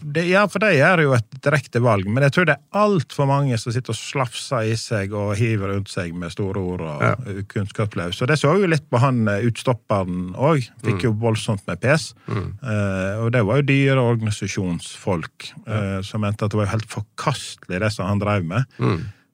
det, ja, for de er jo et direkte valg, men jeg tror det er altfor mange som sitter og slafser i seg og hiver rundt seg med store ord og Ja. ja. kunnskapsløs. Og det så jo litt på han eh, utstopperen òg. Fikk jo voldsomt med pes. Eh, og det var jo dyreorganisasjonsfolk eh, som mente at det var helt forkastelig, det som han drev med.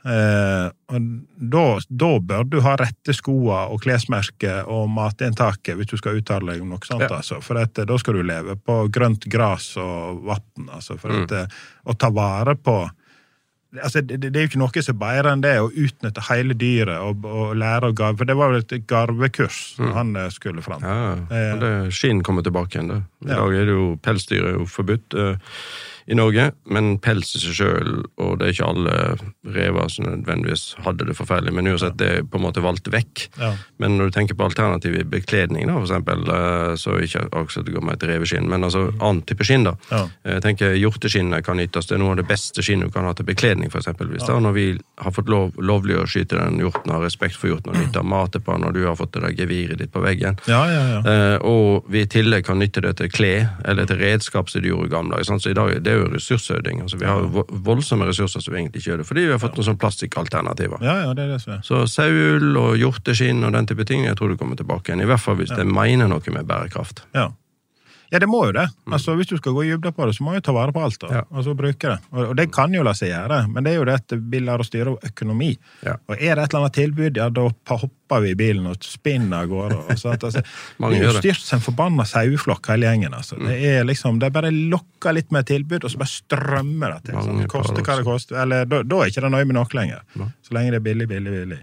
Eh, og da, da bør du ha rette skoer og klesmerke og matinntaket hvis du skal uttale deg om noe sånt. Ja. Altså. For at, da skal du leve på grønt gras og vann. Altså, for at, eh, å ta vare på altså, det, det er jo ikke noe som er bedre enn det å utnytte hele dyret og, og lære å garve. For det var vel et garvekurs mm. han eh, skulle fram. Ja, Eh, Skinn kommer tilbake igjen. det. I Ja. dag er det jo pelsdyr er jo forbudt. Eh, i Norge, men pelser seg sjøl, og det er ikke alle rever som nødvendigvis hadde det forferdelig, men uansett, det er på en måte valgt vekk. Ja. Men når du tenker på alternativ i bekledning, da, for eksempel, eh, så ikke akkurat det går med et reveskinn, men altså annen type skinn, da. Ja. Jeg tenker Hjorteskinnet kan nyttes, det er noe av det beste skinnet du kan ha til bekledning, for eksempel, hvis Da, når vi har fått lov, lovlig å skyte den hjorten, har respekt for hjorten og nytte av matet på og du har fått det der geviret ditt på veggen. Ja, ja, ja. Eh, og vi i tillegg kan nytte det til klær, eller til redskap som de gjorde i gamle dager. Så i dag det er jo ressursøding. altså Vi har jo voldsomme ressurser som vi egentlig ikke gjør det, fordi vi har fått noen sånne plastikkalternativer. ja, ja, det er det som er. Så saueull og hjorteskinn og den type ting, jeg tror det kommer tilbake igjen. I hvert fall hvis det mener noe med bærekraft. Ja. Ja, det må jo det. Altså, Hvis du skal gå i dybden på det, så må du ta vare på alt. da, Ja. Og så bruke det. Og, og det kan jo la seg gjøre, men det er jo det at vi lærer å styre økonomi. Ja. Og er det et eller annet tilbud, ja, da hopper vi i bilen og spinner av gårde. Altså, gjør det. styrt som en forbanna saueflokk, hele gjengen. altså. Det er liksom, det er bare lokker litt med tilbud, og så bare strømmer det til. Mange Koste hva det koster. Eller da, da er ikke det nøye med noe lenger. Så lenge det er billig, billig, billig.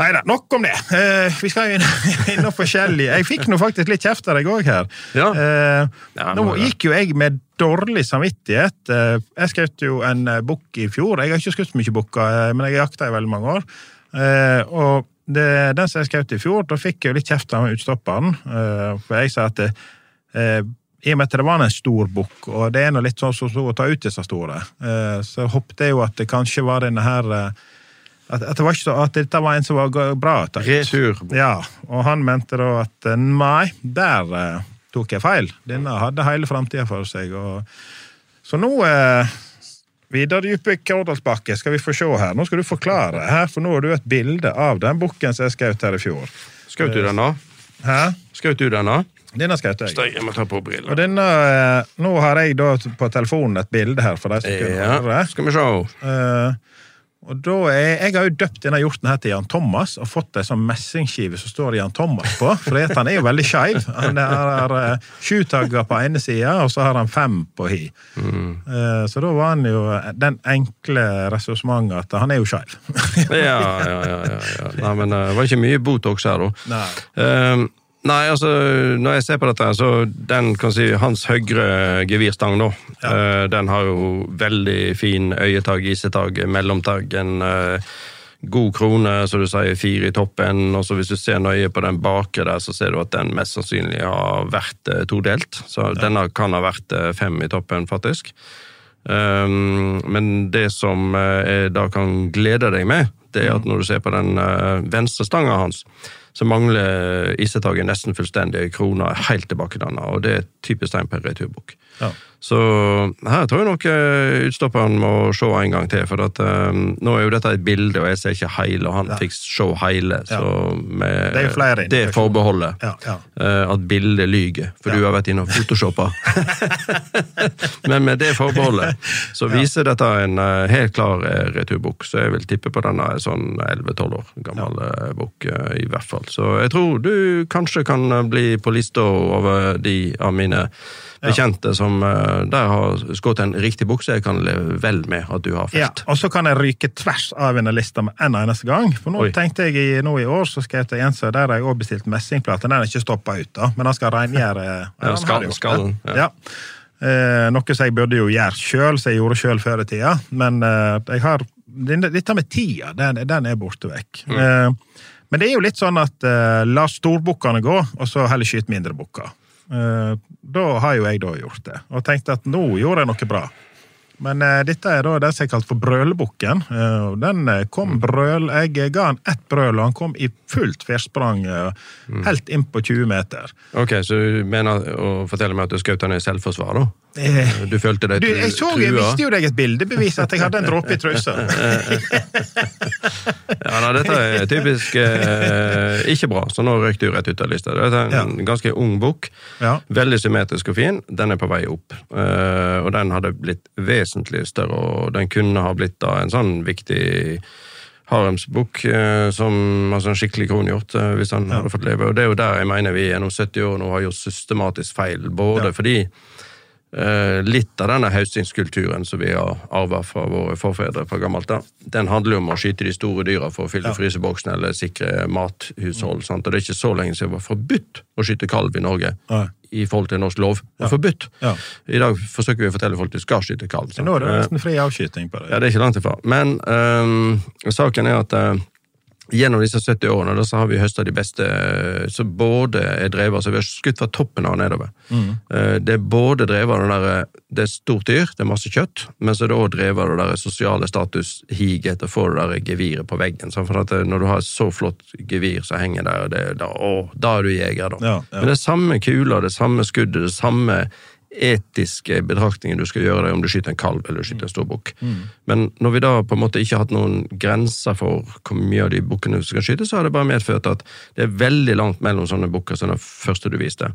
Nei da, nok om det. Uh, vi skal innom forskjellig. Jeg fikk nå faktisk litt kjeft av deg òg her. Ja. Uh, Ja, nå gikk jo jeg med dårlig samvittighet. Uh, jeg skjøt jo en eh, bukk i fjor. Jeg har ikke skutt så mye bukker, eh, men jeg har jakta i veldig mange år. Eh, og det, den som jeg skjøt i fjor, da fikk jeg jo litt kjeft av utstopperen. Eh, for jeg sa at eh, i og med at det var en stor bukk, og det er nå litt sånn som så å ta ut disse store, eh, så håpte jeg jo at det kanskje var denne her eh, at, at, det var ikke så, at dette var en som var bra. Retur. Ja, og han mente da at eh, nei, der eh, tok jeg feil. Denne hadde hele framtida for seg. Og... Så nå eh, Vidar Dype Kårdalsbakke, skal vi få se her. Nå skal du forklare, her, for nå har du et bilde av den bukken som jeg skjøt her i fjor. Skjøt du den da? Hæ? Skjøt du den da? Denne skjøt jeg. Støy, jeg må ta på Og denne, eh, nå har jeg da på telefonen et bilde her for de som kunne Ja, høre. skal vi se. Eh, og da er, Jeg har jo døpt denne hjorten her til Jan Thomas og fått ei sånn messingskive som står Jan Thomas på. For han er jo veldig skeiv. Han har uh, sju tagger på ene sida, og så har han fem på hi. Mm. så da var han jo den enkle resonnementet at han er jo skeiv. Ja, ja, ja. ja, ja. Nei, men eh, det var ikke mye Botox her, da. Nei. Ehm, nei, altså, når jeg ser på dette, så den kan si hans høyre gevirstang, da, uh, den har jo veldig fin øyetag, isetag, mellomtag. en uh, god krone, så du sier fire i toppen, og så hvis du ser nøye på den bakre der, så ser du at den mest sannsynlig har vært uh, todelt. Så denne kan ha vært fem i toppen, faktisk. Um, men det som jeg da kan glede deg med, det er at når du ser på den venstre stanga hans, så mangler Isetaget nesten fullstendig. Krona helt tilbakedanna, og det er et typisk tegn på en returbukk. Ja. Så her tror jeg nok eh, utstopperen må se en gang til, for at, um, nå er jo dette et bilde, og jeg ser ikke hele, og han fikk se hele, så med Det er flere det forbeholdet Ja, ja. eh, at bildet lyger, for du har vært inne og photoshoppa. Men med det forbeholdet så viser dette en helt klar returbok, returbukk, så jeg vil tippe på denne sånn 11-12 år gammel ja. bukk, i hvert fall. Så jeg tror du kanskje kan bli på lista over de av mine bekjente som der har skutt en riktig bukse. jeg kan leve vel med at du har Ja, og så kan jeg ryke tvers av en liste med en eneste gang. For nå Oi. tenkte jeg i, nå i år så skal jeg til Jensø, der har jeg også bestilt messingplate. Den er ikke stoppa ut, da, men den skal rengjøre Ja, skallen, ja. ja. Ja. Eh, noe som jeg burde jo gjøre sjøl, som jeg gjorde sjøl før i tida. Men eh, jeg har dette med tida, den, den er borte vekk. Mm. Eh, men det er jo litt sånn at eh, la storbukkene gå, og så heller skyte mindre bukker. Eh, da har jo jeg da gjort det, og tenkte at nå gjorde jeg noe bra. Men eh, dette er da det som er kalt for brølbukken. Eh, den eh, kom brøl Jeg ga han ett brøl, og han kom i fullt firsprang eh, helt inn på 20 meter. Ok, så du mener å fortelle meg at du skjøt han i selvforsvar, da? Eh, Du følte deg trua? jeg så, jeg viste jo deg et bildebevis at jeg hadde en dråpe i trusa. Ja, nei, dette er typisk eh, ikke bra, så nå røyk du rett ut av lista. Dette er en ganske ung bukk. Ja. Veldig symmetrisk og fin. Den er på vei opp. Eh, og den hadde blitt vesentlig større, og den kunne ha blitt da en sånn viktig haremsbukk, eh, som altså en skikkelig kronhjort, eh, hvis han hadde fått leve. Og det er jo der jeg mener vi gjennom 70 år nå har gjort systematisk feil. Både Ja. fordi litt av denne høstingskulturen som vi har arva fra våre forfedre fra gammelt, av, den handler jo om å skyte de store dyra for å fylle Ja. fryseboksen eller sikre mathushold. Sant? Og det er ikke så lenge siden det var forbudt å skyte kalv i Norge. Nei. I forhold til norsk lov. Det var forbudt. Ja. I dag forsøker vi å fortelle folk at de skal skyte kalv. sant? Nå er det Eh, nesten fri avskyting på det. ja, det er ikke langt ifra. Men øhm, saken er at øh, gjennom disse 70 årene da, så har vi høsta de beste som både er drevet altså Vi har skutt fra toppen av og nedover. Mm. det er både drevet av det der Det er stort dyr, det er masse kjøtt, men så er det òg drevet av det der sosiale statushiget etter å få det der geviret på veggen. sant? For at når du har et så flott gevir som henger der, det, da, å, da er du jeger, da. Ja, ja. Men det er samme kula, det samme skuddet, det samme etiske betraktninger du skal gjøre deg om du skyter en kalv eller du skyter en stor bukk. Men når vi da på en måte ikke har hatt noen grenser for hvor mye av de bukkene du skal skyte, så har det bare medført at det er veldig langt mellom sånne bukker som den første du viste.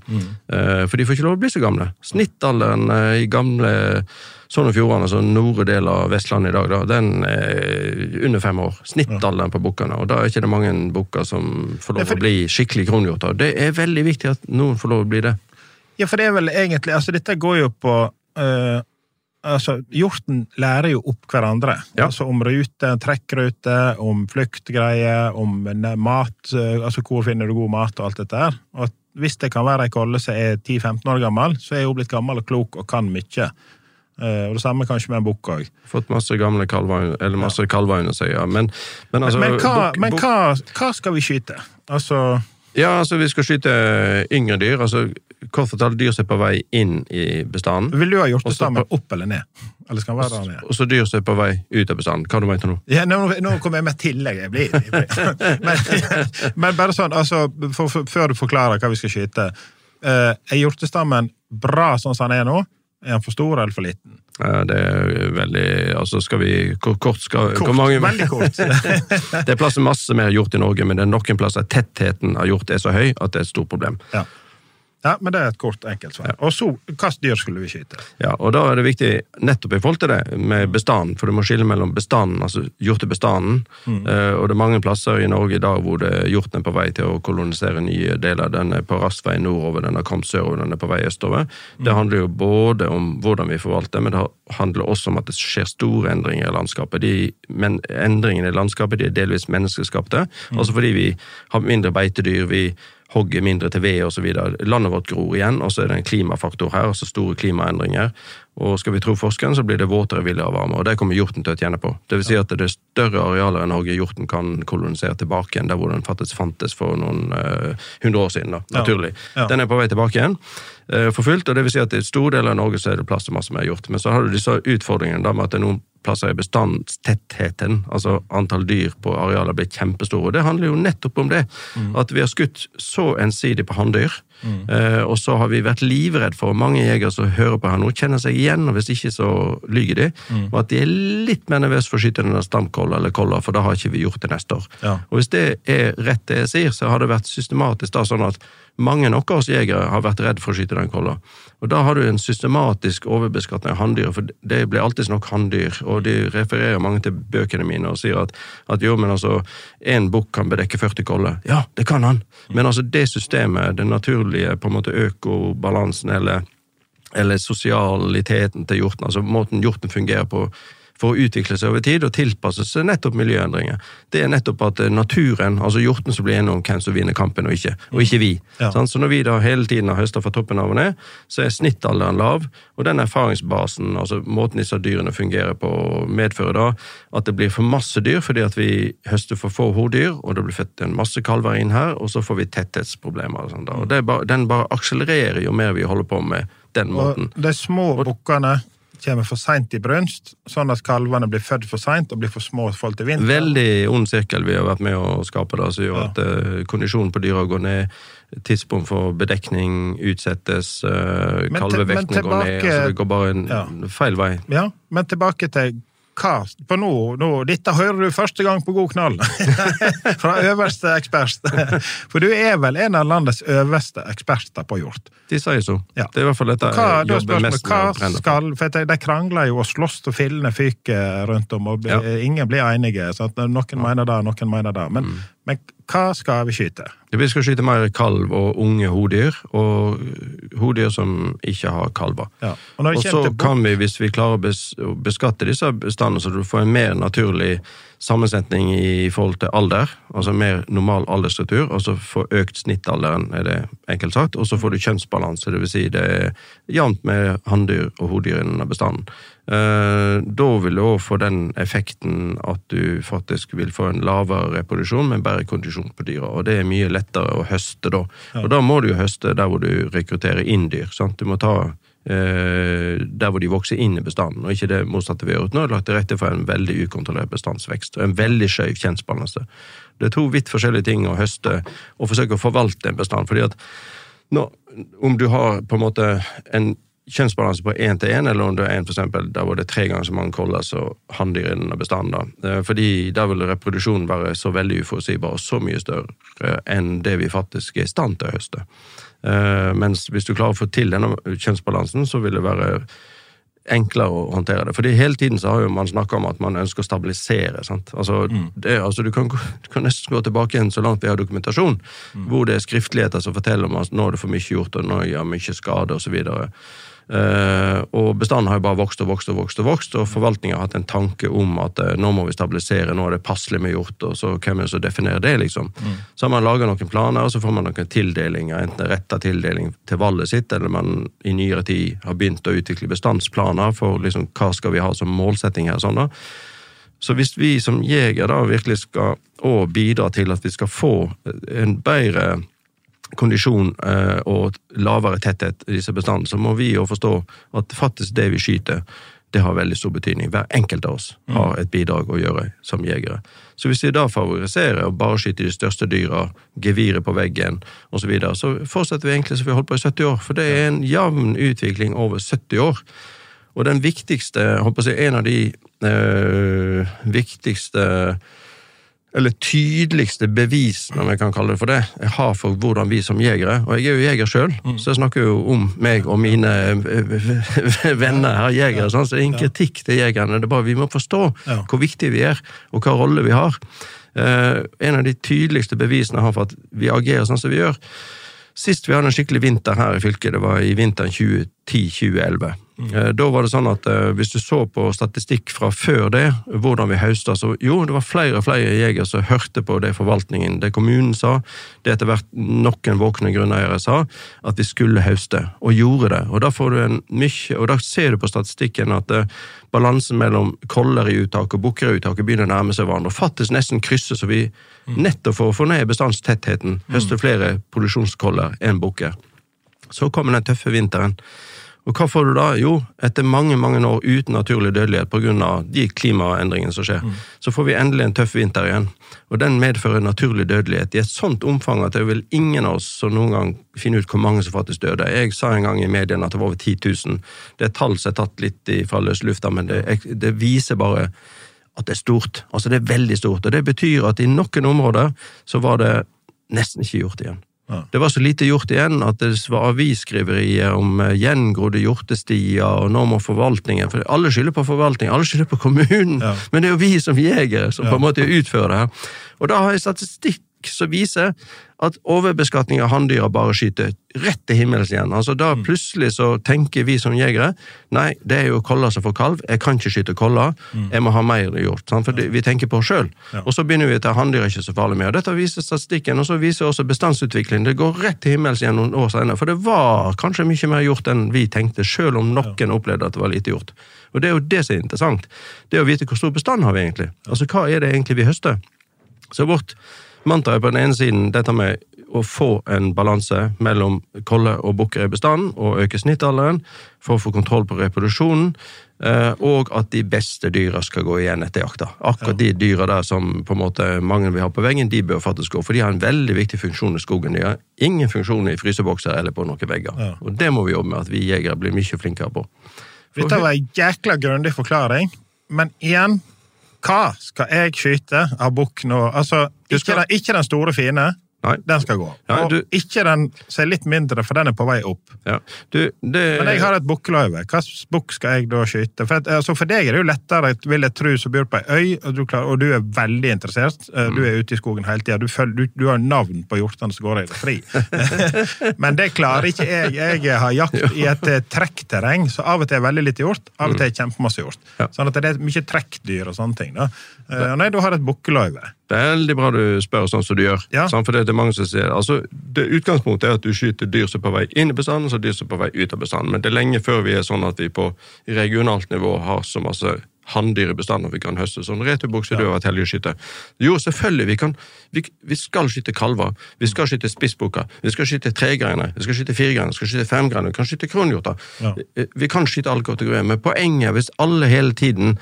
Eh, For de får ikke lov å bli så gamle. Snittalderen eh, i gamle Sogn og Fjordane, altså nordre del av Vestlandet i dag, da, den er under fem år. Snittalderen på bukkene. Og da er ikke det mange bukker som får lov å bli skikkelig kronhjorter. Det er veldig viktig at noen får lov å bli det. Ja, for det er vel egentlig Altså, dette går jo på uh, Altså, hjorten lærer jo opp hverandre. Ja. Altså om rute, trekkrute, om fluktgreier, om mat, eh, altså hvor finner du god mat og alt dette her. Og hvis det kan være ei kolle som er 10-15 år gammel, så er hun blitt gammel og klok og kan mye. Eh, og det samme kanskje med en bukk òg. Fått masse gamle kalver, eller masse kalver under seg, ja. Men, men altså men hva, bukk- men hva, hva skal vi skyte? Altså Ja, altså vi skal skyte yngre dyr. altså Kort fortalt dyr som er på vei inn i bestanden. Vil du ha hjortestammen opp eller ned? Eller skal den være der nede? Og så dyr som er på vei ut av bestanden. Hva du mente nå? Ja, nå, nå kommer jeg med tillegg. Jeg blir, jeg blir. Men, men bare sånn, altså, for, for, før du forklarer hva vi skal skyte. Uh, er hjortestammen bra sånn som den er nå? Er den for stor eller for liten? Ja, Det er veldig Altså, skal vi Hvor kort skal Kort, mange, veldig kort. Det er plass til masse mer hjort i Norge, men det er noen plasser tettheten av hjort er så høy at det er et stort problem. Ja. Ja, men det er et kort, enkelt svar. Og så, hvilket dyr skulle vi skyte? Ja, og da er det viktig nettopp i forhold til det med bestanden, for du må skille mellom bestanden, altså hjortebestanden, eh, og det er mange plasser i Norge i dag hvor det, hjorten er på vei til å kolonisere nye deler. Den er på rask vei nordover, den har kommet sørover, den er på vei østover. Det handler jo både om hvordan vi forvalter, men det handler også om at det skjer store endringer i landskapet. De, men endringene i landskapet de er delvis menneskeskapte, altså fordi vi har mindre beitedyr, vi hogger mindre til ved osv. Landet vårt gror igjen, og så er det en klimafaktor her, altså store klimaendringer. Og skal vi tro forskeren, så blir det våtere, villere varme, og det kommer hjorten til å tjene på. Det vil si at det er større arealer enn Norge hjorten kan kolonisere tilbake igjen, der hvor den faktisk fantes for noen hundre hundre år siden, da, naturlig. Ja. Den er på vei tilbake igjen eh, for fullt, og det vil si at i stor del av Norge så er det plass til masse mer hjort. Men så har du disse utfordringene da med at det er noen plasser i bestandstettheten, altså antall dyr på arealer blir kjempestore. Det handler jo nettopp om det. At vi har skutt så ensidig på hanndyr, eh, og så har vi vært livredd for mange jegere som hører på her nå, kjenner seg igjen, og hvis ikke så lyger de, og at de er litt mer nervøse for å skyte denne stamkolla eller kolla, for da har ikke vi gjort det neste år. Ja. Og hvis det er rett det jeg sier, så har det vært systematisk da sånn at mange av oss jegere har vært redd for å skyte den kolla. Og da har du en systematisk overbeskatning av hanndyr, for det blir alltid nok hanndyr, og de refererer mange til bøkene mine og sier at, at jo, men altså, en bukk kan bedekke 40 koller. Ja, det kan han, men altså det systemet, den naturlige på en måte økobalansen eller eller sosialiteten til hjorten, altså måten hjorten fungerer på for å utvikle seg over tid og tilpasse seg nettopp miljøendringer. Det er nettopp at eh, naturen, altså hjorten som blir enige om hvem som vinner kampen og ikke, og ikke vi. Ja. Så når vi da hele tiden har høsta fra toppen av og ned, så er snittalderen lav, og den erfaringsbasen, altså måten disse dyrene fungerer på, medfører da at det blir for masse dyr fordi at vi høster for få hordyr, og det blir født en masse kalver inn her, og så får vi tetthetsproblemer. Og sånt da. Og det bare, den bare akselererer jo mer vi holder på med den måten. Og de små bukkene kommer for seint i brunst, sånn at kalvene blir født for seint og blir for små i forhold til vinter. Veldig ond sirkel vi har vært med å skape, da, som gjør Ja. at uh, kondisjonen på dyra går ned, tidspunkt for bedekning utsettes, uh, kalvevekten går ned, altså det går bare en Ja. feil vei. Ja, men tilbake til hva på nå, nå, Dette hører du første gang på God knall! Fra øverste ekspert. For du er vel en av landets øverste eksperter på hjort. De sier så. Ja. Det er i hvert fall dette Hva, jeg jobber spørsmålet, mest med hva skal, for De krangler jo og slåss og fillene fyker rundt om, og Ja. ingen blir enige. Sant? Noen mener det, noen mener det. Men, Mm. Men hva skal vi skyte? Vi skal skyte mer kalv og unge hodyr, og hodyr som ikke har kalver. Ja. Og Og så kan vi, hvis vi klarer å beskatte disse bestandene, så du får en mer naturlig sammensetning i forhold til alder, altså mer normal aldersstruktur, og så får økt snittalderen, er det enkelt sagt, og så får du kjønnsbalanse, det vil si det er jevnt med hanndyr og hodyr innen bestanden. Eh, da vil du òg få den effekten at du faktisk vil få en lavere reproduksjon, men bedre kondisjon på dyra, og det er mye lettere å høste da. Og da må du jo høste der hvor du rekrutterer inn dyr, sant? Du må ta eh, der hvor de vokser inn i bestanden, og ikke det motsatte vi gjort nå. lagt til rette for en veldig ukontrollert bestandsvekst, og en veldig skjøv kjønnsbalanse. Det er to vidt forskjellige ting å høste og forsøke å forvalte en bestand, fordi at nå, om du har på en måte en kjønnsbalanse på én til én, eller om du er en for eksempel, der hvor det tre ganger så mange koller som hanndyr innen bestanden. da. Eh, Fordi der vil reproduksjonen være så veldig uforutsigbar og så mye større enn det vi faktisk er i stand til å høste. Eh, Mens hvis du klarer å få til denne kjønnsbalansen, så vil det være enklere å håndtere det. Fordi hele tiden så har jo man snakka om at man ønsker å stabilisere. sant? Altså, det, altså du, kan, du kan nesten gå tilbake igjen så langt vi har dokumentasjon, hvor det er skriftligheter som forteller om at nå er det for mye gjort, og nå gjør mye skade, osv. Uh, og bestanden har jo bare vokst og vokst og vokst, og vokst, og forvaltninga har hatt en tanke om at eh, nå må vi stabilisere, nå er det passelig med hjort, og så hvem er det som definerer det, liksom. Så har man laga noen planer, og så får man noen tildelinger, enten retta tildeling til vallet sitt, eller man i nyere tid har begynt å utvikle bestandsplaner for liksom hva skal vi ha som målsetting her. sånn da. Så hvis vi som jeger da virkelig skal bidra til at vi skal få en bedre kondisjon eh, og lavere tetthet i disse bestandene, så må vi jo forstå at faktisk det vi skyter, det har veldig stor betydning. Hver enkelt av oss har et bidrag å gjøre som jegere. Så hvis vi da favoriserer å bare skyte de største dyra, geviret på veggen osv., så, videre, så fortsetter vi egentlig som vi har holdt på i 70 år, for det er en jevn utvikling over 70 år. Og den viktigste, jeg håper si, en av de øh, viktigste eller tydeligste bevisene, om jeg kan kalle det for det, jeg har for hvordan vi som jegere Og jeg er jo jeger sjøl, så jeg snakker jo om meg og mine eh, venner her, jegere. Sånn, så det er ingen kritikk til jegerne. Det er bare vi må forstå Ja. hvor viktige vi er, og hva rolle vi har. Eh, en av de tydeligste bevisene jeg har for at vi agerer sånn som vi gjør Sist vi hadde en skikkelig vinter her i fylket, det var i vinteren 2010-2011. Eh, Da var det sånn at eh, hvis du så på statistikk fra før det, hvordan vi høsta, så jo, det var flere og flere jegere som hørte på det forvaltningen, det kommunen sa, det etter hvert noen våkne grunneiere sa, at vi skulle høste, og gjorde det. Og da får du en mye, og da ser du på statistikken at eh, balansen mellom koller i uttak og bukker i uttaket begynner å nærme seg hverandre, og faktisk nesten krysser, så vi nettopp for å få ned bestandstettheten høster flere produksjonskoller enn bukker. Så kommer den tøffe vinteren. Og hva får du da? Jo, etter mange mange år uten naturlig dødelighet pga. de klimaendringene som skjer, så får vi endelig en tøff vinter igjen. Og den medfører naturlig dødelighet i et sånt omfang at det er vel ingen av oss som noen gang finner ut hvor mange som faktisk døde. Jeg sa en gang i mediene at det var over 10 000. Det er tall som er tatt litt fra løs lufta, men det, det viser bare at det er stort. Altså det er veldig stort. Og det betyr at i noen områder så var det nesten ikke gjort igjen. Ja. Det var så lite gjort igjen at det var avisskriverier om eh, gjengrodde hjortestier, og nå må forvaltningen For alle skylder på forvaltningen, alle skylder på kommunen, Ja. men det er jo vi som jegere som på en måte utfører det her. Og da har jeg statistikk som viser at overbeskatning av hanndyra bare skyter rett til himmels igjen. Altså Da Mm. plutselig så tenker vi som jegere nei, det er jo kolla som får kalv, jeg kan ikke skyte koller, jeg må ha mer hjort. Sant? For ja. vi tenker på oss sjøl. Mm. Ja. Og så begynner vi å ta hanndyr ikke så farlig med. Og Dette viser statistikken, og så viser også bestandsutviklingen. Det går rett til himmels igjen noen år senere. For det var kanskje mye mer gjort enn vi tenkte, sjøl om noen opplevde at det var lite gjort. Og det er jo det som er interessant. Det er å vite hvor stor bestand har vi egentlig. Altså hva er det egentlig vi høster? Så vårt mantra er på den ene siden dette med å få en balanse mellom kolle og bukker i bestanden, og øke snittalderen for å få kontroll på reproduksjonen, eh, og at de beste dyra skal gå igjen etter jakta. Akkurat de dyra der som på en måte mange vil ha på veggen, de bør faktisk gå, for de har en veldig viktig funksjon i skogen. De har ingen funksjon i frysebokser eller på noen vegger. Ja. Og det må vi jobbe med at vi jegere blir mye flinkere på. Dette var en jækla grundig forklaring, men igjen hva skal jeg skyte av bukk nå? Altså, Du skal- den, ikke den store fine, Nei. Den skal gå. Ja, og ikke den som er litt mindre, for den er på vei opp. Ja. Du, det Men jeg har et bukkeløyve. Hvilken bukk skal jeg da skyte? For, at, altså for deg er det jo lettere, vil jeg tro, som bor på ei øy, og du, klarer, og du er veldig interessert. Eh, Du er ute i skogen hele tida. Du, du, du har navn på hjortene som går i det fri. Men det klarer ikke jeg. Jeg har jakt i et eh, trekkterreng, så av og til er veldig lite hjort, av og til er kjempemasse hjort. Sånn at det er mye trekkdyr og sånne ting. da. Eh, Nei, du har et bukkeløyve. Veldig bra du spør sånn som du gjør. Ja. For det er mange som sier, altså, det Utgangspunktet er at du skyter dyr som er på vei inn i bestanden, og dyr som er på vei ut av bestanden. Men det er lenge før vi er sånn at vi på regionalt nivå har så masse hanndyr i bestanden vi kan høste sånn returbukse, du har vært heldig å skyte. Jo, selvfølgelig, vi, kan, vi, vi skal skyte kalver, vi skal skyte spissbukker, vi skal skyte tregreiner, vi skal skyte firegreiner, vi skal skyte femgreiner, vi kan skyte kronhjorter. Ja. Vi kan skyte alle kategorier, men poenget er hvis alle hele tiden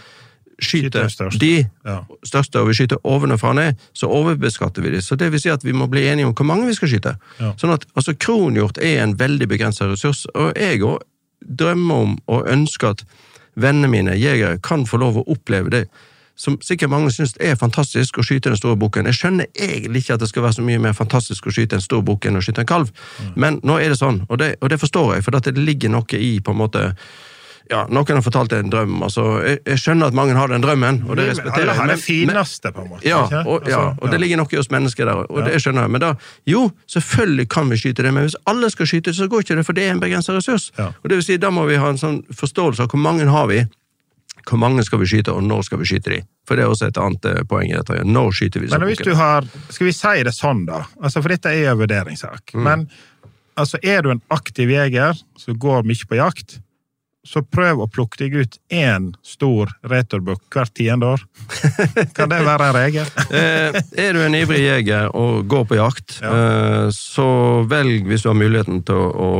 Skyter skyter de Ja. største, og vi skyter ovenfra og ned, så overbeskatter vi de. Så det vil si at vi må bli enige om hvor mange vi skal skyte. Ja. Sånn at, altså, Kronhjort er en veldig begrenset ressurs, og jeg òg drømmer om og ønsker at vennene mine, jegere, kan få lov å oppleve det som sikkert mange syns er fantastisk å skyte den store bukken. Jeg skjønner egentlig ikke at det skal være så mye mer fantastisk å skyte en stor bukk enn å skyte en kalv, men nå er det sånn, og det, og det forstår jeg, for det ligger noe i på en måte ja, Noen har fortalt en drøm. altså, Jeg, jeg skjønner at mange har den drømmen, og det respekterer Alle jeg. har det fineste, på en måte. ja, og, ja, Altså, og det ligger noe i oss mennesker der, og det skjønner jeg. Men da, jo, selvfølgelig kan vi skyte det, men hvis alle skal skyte, så går ikke det, for det er en begrenset ressurs. Og det vil si, Da må vi ha en sånn forståelse av hvor mange har vi, hvor mange skal vi skyte, og når skal vi skyte de. For det er også et annet eh, poeng i dette. Når skyter vi? Men hvis du har Skal vi si det sånn, da? Altså, For dette er en vurderingssak. Mm. Men altså, er du en aktiv jeger som går mye på jakt, så prøv å plukke deg ut én stor returbukk hvert tiende år. Kan det være en regel? Eh, er du en ivrig jeger og går på jakt, Ja. eh, så velg, hvis du har muligheten til å,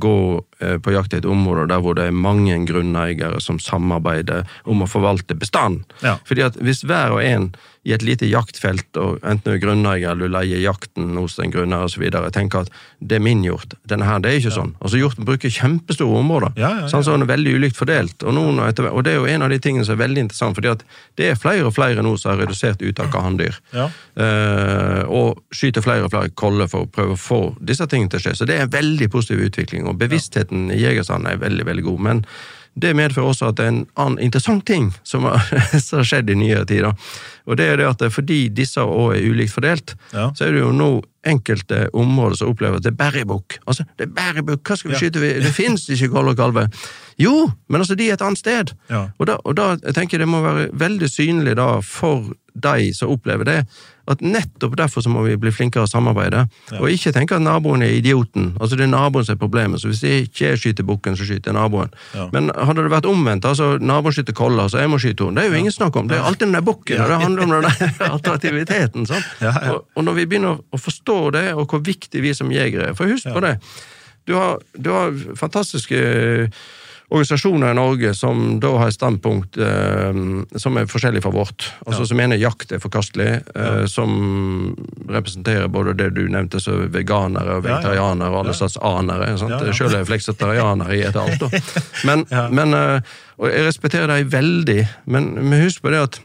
gå på jakt i et område der hvor det er mange grunneiere som samarbeider om å forvalte bestanden. Ja. Fordi at hvis hver og en i et lite jaktfelt, og enten du er grunneier eller du leier jakten hos en grunneier osv., tenker at det er min hjort. Denne her, det er ikke sånn. Altså Hjorten bruker kjempestore områder. Ja, ja, ja. Sånn, så den er veldig ulikt fordelt. Og, noen, og det er jo en av de tingene som er veldig interessant, fordi at det er flere og flere nå som har redusert uttak av hanndyr. Ja. Eh, og skyter flere og flere koller for å prøve å få disse tingene til å skje. Så det er en veldig positiv utvikling, og bevisstheten i Jegersand er veldig, veldig god. Men det medfører også at det er en annen interessant ting som har, som har skjedd i nyere tid. Og det er det at fordi disse òg er ulikt fordelt, Ja. så er det jo nå enkelte områder som opplever at det er bæribukk. Altså, det er bæribukk, hva skal vi Ja. skyte? Det fins ikke koll og kalve. Jo, men altså, de er et annet sted. Ja. Og, da, og da jeg tenker jeg det må være veldig synlig da for de som opplever det, at nettopp derfor så må vi bli flinkere å samarbeide, og ikke tenke at naboen er idioten. Altså Det er naboen som er problemet, så hvis jeg ikke skyter bukken, så skyter jeg naboen. Ja. Men hadde det vært omvendt, altså naboen skyter kolla, så jeg må skyte henne, det er jo ingen snakk om. Det er alltid den der bukken, og det handler om den attraktiviteten. Ja, ja. Og, og når vi begynner å forstå det, og hvor viktig vi som jegere er For husk på det, du har, du har fantastiske organisasjoner i Norge som da har et standpunkt eh, som er forskjellig fra vårt. Altså Som mener jakt er forkastelig, eh, som representerer både det du nevnte så veganere og Ja, ja. vegetarianere og alle slags anere. Ja, ja. Selv er jeg fleksitarianer i et alt. da. Men, Ja. men eh, og jeg respekterer dem veldig, men, men husk på det at,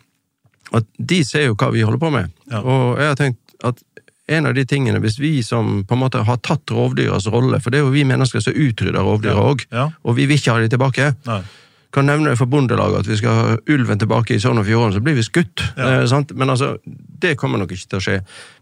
at de ser jo hva vi holder på med. Ja. Og jeg har tenkt at en av de tingene, hvis vi som på en måte har tatt rovdyras rolle, for det er jo vi mennesker som utrydder rovdyra Ja. òg, Ja. og vi vil ikke ha de tilbake. Nei. Kan nevne det for Bondelaget at vi skal ha ulven tilbake i Sogn og Fjordane, så blir vi skutt. Ja. Eh, sant? Men altså, det kommer nok ikke til å skje.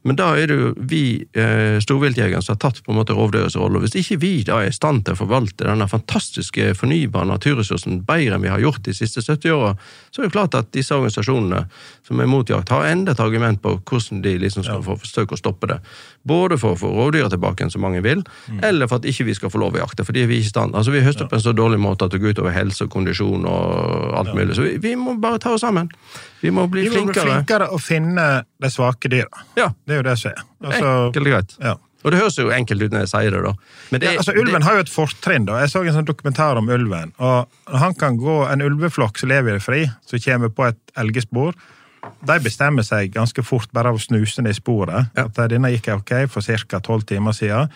Men da er det jo vi eh, storviltjegerne som har tatt på en måte rovdyras rolle. og Hvis ikke vi da er i stand til å forvalte denne fantastiske fornybare naturressursen bedre enn vi har gjort de siste 70 åra, så er det klart at disse organisasjonene som er mot jakt, har enda et argument på hvordan de liksom skal få forsøke å stoppe det. Både for å få rovdyra tilbake, som mange vil, Mm. eller for at ikke vi skal få lov å jakte. fordi vi er ikke i stand. Altså Vi høster på en så dårlig måte at det går utover helse og kondisjon og alt mulig. Så vi, vi må bare ta oss sammen. Vi må bli Vi må bli flinkere. flinkere å finne de svake dyra. Ja, Det er jo det som er. Altså, Enkelt og greit. ja. Og det høres jo enkelt ut når jeg sier det, da. Men det, Ja, altså, ulven har jo et fortrinn. da. Jeg så en sånn dokumentar om ulven. og han kan gå, En ulveflokk som lever i det fri, som kommer på et elgespor, de bestemmer seg ganske fort bare av å snuse ned i sporet. Ja. At eh, denne gikk ok for ca. tolv timer siden.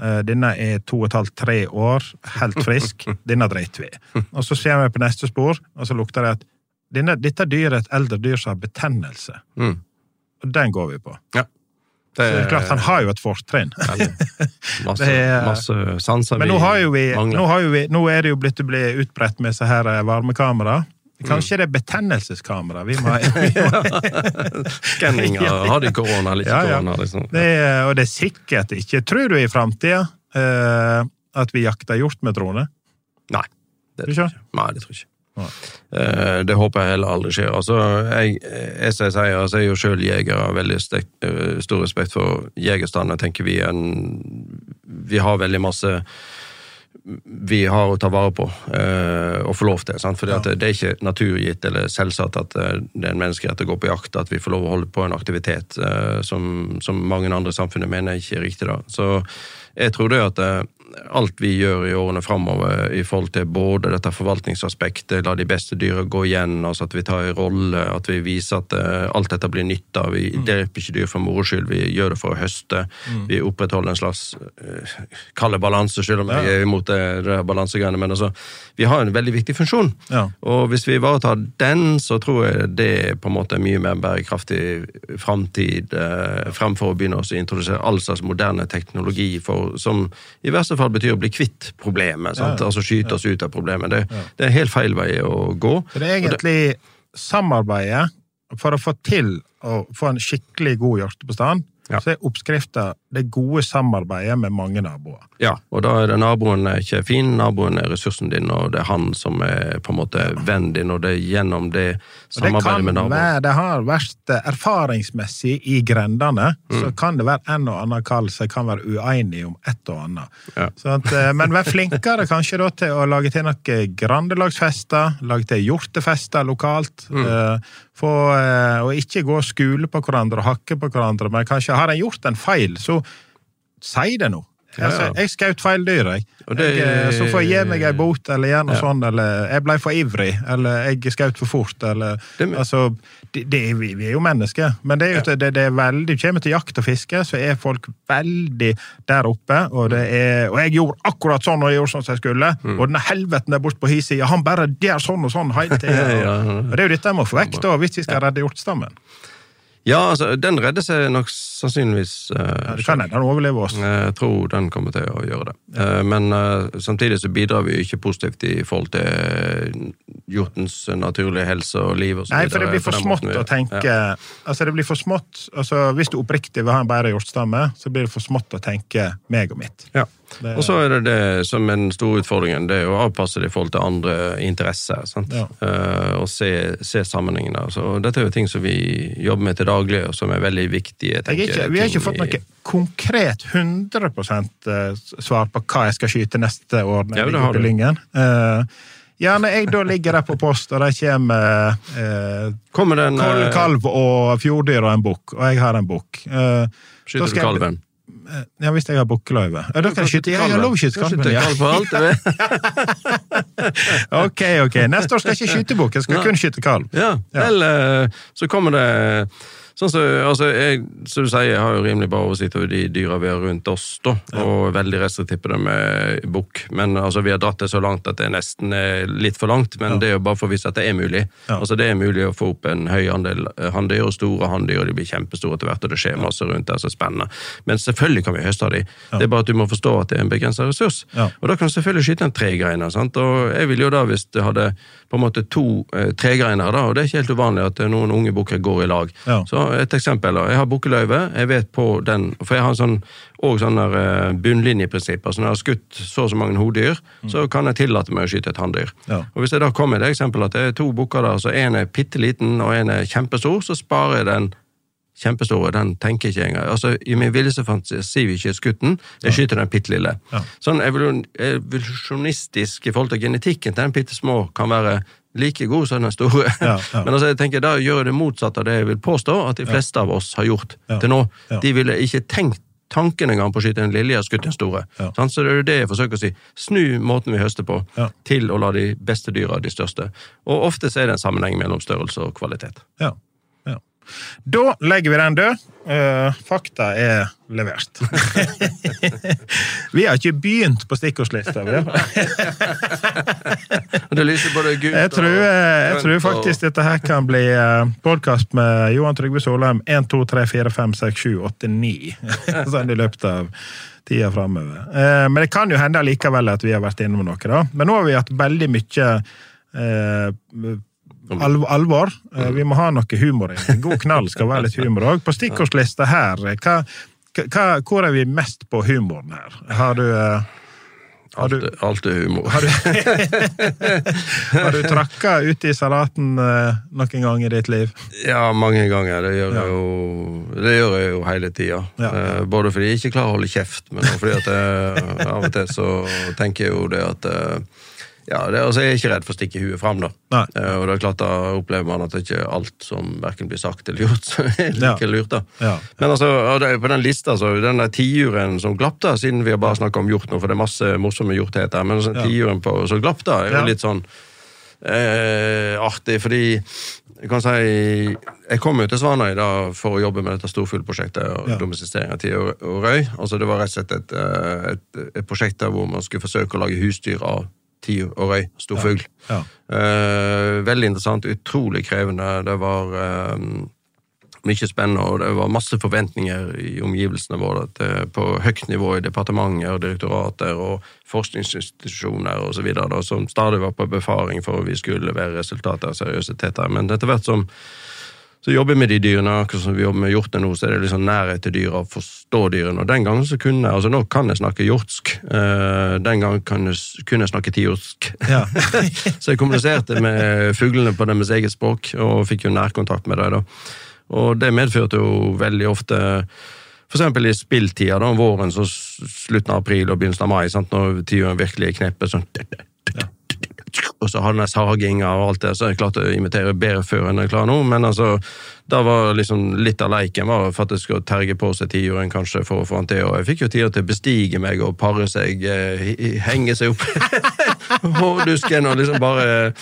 Eh, Denne er to og et halvt, tre år, helt frisk. Denne driter vi. Og så ser vi på neste spor, og så lukter det at denne, dette dyret er et eldre dyr som har betennelse. Mm. Og den går vi på. Ja. Så det er klart, han har jo et fortrinn. Masse, er- masse sanser Men nå, vi, mangler. nå, har jo vi, nå er det jo blitt blitt utbredt med så her eh, varmekamera. Kanskje det er betennelseskamera vi må. Skanning av har de korona eller ikke korona. Liksom. Det er, og det er sikkert ikke Tror du i framtida uh, at vi jakter hjort med drone? Nei. Det Tror jeg ikke? Nei, det tror jeg ikke. Uh, det håper jeg heller aldri skjer. Altså, jeg, jeg, jeg, sier, altså, jeg er jo sjøl jeger og har veldig stek, uh, stor respekt for jegerstanden. Jeg tenker vi en Vi har veldig masse vi har å ta vare på eh, og få lov til. Sant? Fordi at Det er ikke naturgitt eller selvsagt at eh, det er en menneskerett å gå på jakt, at vi får lov å holde på en aktivitet eh, som, som mange andre i samfunnet mener ikke er riktig. da. Så jeg tror det at alt vi gjør i årene framover i forhold til både dette forvaltningsaspektet, la de beste dyra gå igjen, altså at vi tar en rolle, at vi viser at eh, alt dette blir nytta. Vi dreper ikke dyr for moro skyld, vi gjør det for å høste. Vi opprettholder en slags uh, kalle balanse, selv om jeg er imot det, det der balansegreiene. Men altså, vi har en veldig viktig funksjon. Ja. Og hvis vi ivaretar den, så tror jeg det er på en måte mye mer bærekraftig framtid, eh, fremfor å begynne å introdusere all slags moderne teknologi for, som i verste fall betyr å bli kvitt problemet. Sant? Altså skyte oss ut av problemet. Det, det er helt feil vei å gå. Så det er egentlig samarbeidet for å få til å få en skikkelig god hjortebestand. Så er oppskrifta det gode samarbeidet med mange naboer. Ja, og da er det naboen er ikke fin, naboen er ressursen din, og det er han som er på en måte vennen din, og det er gjennom det samarbeidet med naboen. være, det har vært eh, erfaringsmessig i grendene, Mm. så kan det være en og annen kall som kan være uenig om et og annet. Ja. At, eh, men vær flinkere kanskje da til å lage til noen grandelagsfester, lage til hjortefester lokalt. Mm. eh, Få, og ikke gå og skule på hverandre og hakke på hverandre, men kanskje har en gjort en feil, så si det nå. Ja, ja. Altså, jeg skjøt feil dyr, jeg. Og det- jeg. eh, Så får jeg gi meg ei bot, eller gjøre noe Ja. sånn, eller jeg ble for ivrig, eller jeg skjøt for fort, eller Det- Altså, det, det, vi, vi er jo mennesker, men det er jo det, det er veldig Kommer til jakt og fiske, så er folk veldig der oppe, og det er Og jeg gjorde akkurat sånn, og jeg gjorde sånn som jeg skulle, Mm. og denne helveten der borte på hi side, han bare der sånn og sånn hele tida. Ja, ja. Og det er jo dette jeg må få vekk, da, hvis vi skal redde hjortestammen. Ja, altså, den redder seg nok sannsynligvis eh, Ja, det kan hende den overlever oss. Jeg tror den kommer til å gjøre det. Eh, Men eh, samtidig så bidrar vi ikke positivt i forhold til hjortens naturlige helse og liv. Og så Nei, for det blir for smått å tenke Ja. Altså, det blir for smått altså, Hvis du oppriktig vil ha en bedre hjortestamme, så blir det for smått å tenke meg og mitt. Ja. Det- Og så er det det som er den store utfordringen, det er å avpasse det i forhold til andre interesser. sant? Ja. Uh, og se, se sammenhengen der. Så dette er jo ting som vi jobber med til daglig, og som er veldig viktige. Jeg er ikke, vi har ikke fått i- noe konkret 100% svar på hva jeg skal skyte neste år. når Ja, jeg du. Lyngen. Eh, ja, når jeg da ligger der på post, og det kommer uh, Kommer den eh, kalv og fjorddyr og en bukk, og jeg har en bukk eh, Skyter du kalven? Eh, Ja, hvis jeg har bukkeløyve. Ja, da kan jeg skyte. Ja, jeg har lov å skyte Ja. alt, det. Ok, ok. Neste år skal jeg ikke skyte bukk, jeg skal kun skyte kalv. Ja, Ja. eller så kommer det Sånn som altså, jeg, som du sier, jeg har jo rimelig bra oversikt over de dyra vi har rundt oss, da, og er veldig restriktivt på det med bukk. Men altså, vi har dratt det så langt at det nesten er litt for langt, men det er jo bare for å vise at det er mulig. Ja. Altså, Det er mulig å få opp en høy andel hanndyr og store hanndyr, og de blir kjempestore etter hvert, og det skjer masse rundt der som er spennende. Men selvfølgelig kan vi høste av de. Det er bare at du må forstå at det er en begrenset ressurs. Ja. Og da kan du selvfølgelig skyte en tregreiner. sant? Og jeg ville jo da, hvis det hadde på en måte to eh, tregreiner, da, og det er ikke helt uvanlig at eh, noen unge bukker går i lag. Ja. Så et eksempel, da. Jeg har bukkeløyve, jeg vet på den, for jeg har sånn, også sånn der eh, bunnlinjeprinsipp. Altså når jeg har skutt så og så mange hodyr, så kan jeg tillate meg å skyte et hanndyr. Ja. Og hvis jeg da kommer til det eksempelet at det er to bukker der, så en er bitte liten og en er kjempestor, så sparer jeg den kjempestore, den tenker ikke engang. Altså, I min villeste fantasi vil jeg ikke skutt den, jeg skyter den bitte lille. Ja. Sånn evolu- evolusjonistisk i forhold til genetikken til den bitte små kan være like god som den store. Ja, ja. Men altså, jeg tenker, da gjør jeg det motsatte av det jeg vil påstå at de fleste av oss har gjort til nå. De ville ikke tenkt tanken engang på å skyte den lille, jeg har skutt den store. Ja. Så det er det jeg forsøker å si. Snu måten vi høster på, Ja. til å la de beste dyra de største. Og ofte så er det en sammenheng mellom størrelse og kvalitet. Ja. Da legger vi den død. Eh, fakta er levert. vi har ikke begynt på stikkordslista. vi. Det lyser både gult Jeg tror, eh, jeg tror faktisk dette her kan bli podkast med Johan Trygve Solheim 1, 2, 3, 4, 5, 6, 7, 8, 9. Sånn i løpet av tida framover. Men det kan jo hende likevel at vi har vært innom noe, da. Men nå har vi hatt veldig mye eh, alv alvor. Mm. Vi må ha noe humor i. God knall skal være litt humor òg. På stikkordslista her, eh, hva, hva, hvor er vi mest på humoren her? Har du eh, har du- alt er humor. har du, har du trakka ut i salaten eh, noen gang i ditt liv? Ja, mange ganger. Det gjør Ja. jeg jo, det gjør jeg jo hele tida. Ja. Eh, Både fordi jeg ikke klarer å holde kjeft, men fordi at jeg, av og til så tenker jeg jo det at eh, ja, det, altså Jeg er ikke redd for å stikke huet fram, da. Nei. Eh, Og det er klart da opplever man at det ikke er alt som verken blir sagt eller gjort, så er Ja. like lurt, da. Ja. Men altså, på den lista, så den der tiuren som glapp, da, siden vi har bare snakka om hjort nå, for det er masse morsomme hjortheter, men Ja. tiuren på som glapp, da, er jo Ja. litt sånn eh, artig, fordi jeg kan si Jeg kom jo til Svanøy da for å jobbe med dette storfuglprosjektet og Ja. domestisering av tiur og røy. Altså Det var rett og slett et, eh, et, et prosjekt der hvor man skulle forsøke å lage husdyr av tiur og røy, storfugl. Ja. Eh, veldig interessant, utrolig krevende. Det var eh, mye spennende, og det var masse forventninger i omgivelsene våre til, på høyt nivå i departementer, direktorater og forskningsinstitusjoner osv., som stadig var på befaring for at vi skulle levere resultater av seriøsitet. Men etter hvert som så jobber vi med de dyrene, akkurat som vi jobber med hjortene nå, så er det liksom nærhet til dyra, forstå dyrene. Og den gangen så kunne jeg, altså nå kan jeg snakke hjortsk, eh, den gangen kan jeg, kunne jeg snakke tiorsk. Ja. så jeg kommuniserte med fuglene på deres eget språk, og fikk jo nærkontakt med dem. da. Og det medførte jo veldig ofte eksempel i spilltida, da, om våren, så slutten av april og begynnelsen av mai, sant, når tiuren virkelig er kneppet sånn og så har den saginga og alt det, så jeg klarte å imitere bedre før enn jeg klarer nå, men altså, da var liksom litt av leiken var jeg skulle terge på seg tiuren kanskje for å få han til, og jeg fikk jo tida til å bestige meg og pare seg, eh, henge seg opp hårdusken og liksom bare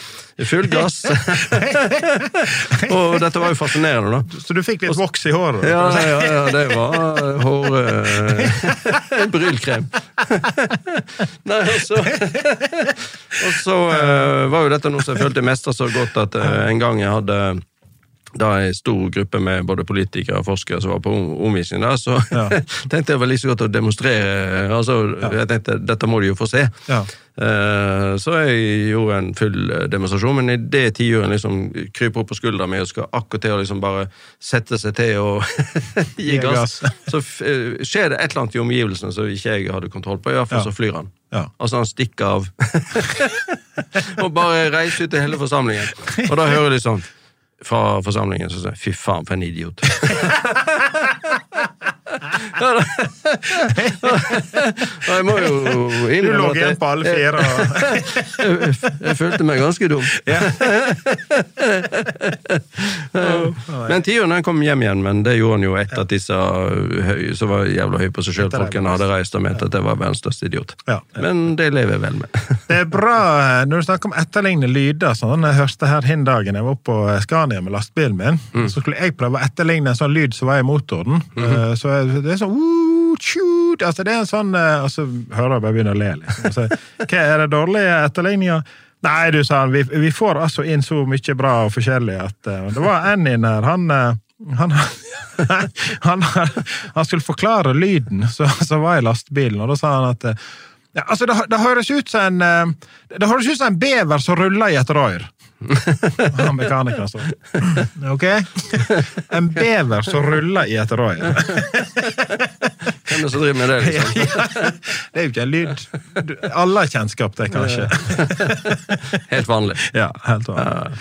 full gass. og dette var jo fascinerende, da. Så du fikk litt voks i håret? Ja, ja, ja, det var hår... Uh, Brylkrem. Nei, og så Og så uh, var jo dette noe som jeg følte mestra så godt at uh, en gang jeg hadde da en stor gruppe med både politikere og forskere som var på om- omvisning der, så Ja. tenkte jeg var like så godt å demonstrere. altså, Jeg tenkte, dette må de jo få se. Ja. Uh, Så jeg gjorde en full demonstrasjon, men idet tiuren liksom kryper opp på skuldra mi og skal akkurat til å liksom bare sette seg til og gi gass, så eh, skjer det et eller annet i omgivelsene som ikke jeg hadde kontroll på. I hvert fall Ja. så flyr han. Ja. Altså han stikker av. og bare reiser ut til hele forsamlingen. Og da hører de liksom fra forsamlingen så sa fy faen, for en idiot. Jeg må jo Du innrømme lå igjen på alle fire. Jeg, følte meg ganske dum. men tiuren den kom hjem igjen, men det gjorde han jo etter at disse høy, som var jævla høye på seg sjøl, folkene hadde reist og ment at jeg var verdens største idiot. Men det lever jeg vel med. Det er bra eh, når du snakker om etterligne lyder. sånn, Jeg hørte her hin dagen jeg var på Scania med lastebilen min. Mm. Så skulle jeg prøve å etterligne en sånn lyd som var i motoren. Mm-hmm. Eh, Så det er sånn «Woo, tjut», altså Det er en sånn altså hører jeg bare begynne å le. liksom. Så, hva Er det dårlige etterligninger? Nei, du sa han, vi, vi får altså inn så mye bra og forskjellig at uh, Det var en inn her, han uh, han, han, han skulle forklare lyden som var i lastebilen, og da sa han at ja, altså det, det høres ut som en en bever som ruller i et rør. Han mekanikeren. Ok? En bever som ruller i et rør. Hvem er det som driver med det? Liksom? ja. Det er jo ikke en lyd Alle har kjennskap til, kanskje. Helt vanlig. Ja, helt vanlig.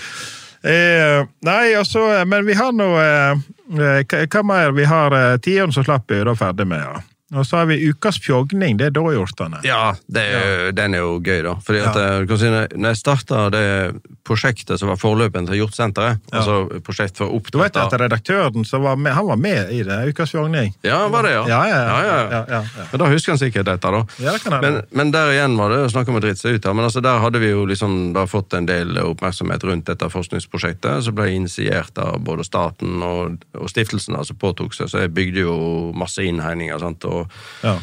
Eh, nei, altså, men vi har nå eh, eh, Hva mer? Vi har eh, tiåren som slapp vi da ferdig med, ja. Og så har vi ukas fjogning. Det er dåhjortene. Ja, det jo- den er jo gøy, da. Fordi at, Ja. eh, si, når jeg starta det prosjektet som var forløperen til Hjortsenteret, Ja. altså prosjekt for Du vet at redaktøren var med, han var med i det, Ukas fjogning? Ja, var det, ja? Ja, ja, ja. ja, ja. ja, ja, ja. Men da husker han sikkert dette, da. Ja, det kan jeg, Men, men der igjen var det snakk om å drite seg ut. Men altså, der hadde vi jo liksom da fått en del oppmerksomhet rundt dette forskningsprosjektet, som ble initiert av både staten og, og stiftelsen som påtok seg. Så jeg bygde jo masse innhegninger sant? og Ja.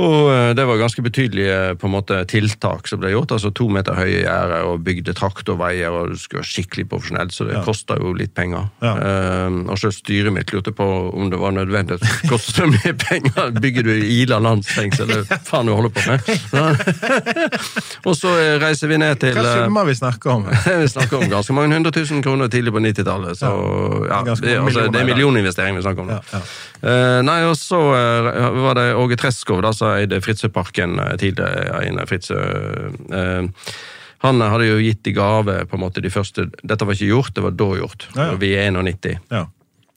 Og eh, det var ganske betydelige måte, tiltak som ble gjort. altså To meter høye gjerder og bygde traktorveier, og det skulle være skikkelig profesjonelt, så det Ja. kosta jo litt penger. Ja. Eh, og så styret mitt lurte på om det var nødvendig at det mye penger. Bygger du Ila landsfengsel, eller faen du holder på med? og så eh, reiser vi ned til Hva eh, summer vi snakker om? vi snakker om ganske mange hundre tusen kroner tidlig på 90-tallet. Så ja, det, altså, det er millioninvestering vi snakker om. Ja, ja. Eh, nei, og så uh, var det Åge Treskov da, som eide Fritzøeparken uh, tidligere. Einar Fritzø, uh, han hadde jo gitt i gave på en måte de første Dette var ikke gjort, det var da gjort. Ja, ja. Vi er 91. Ja.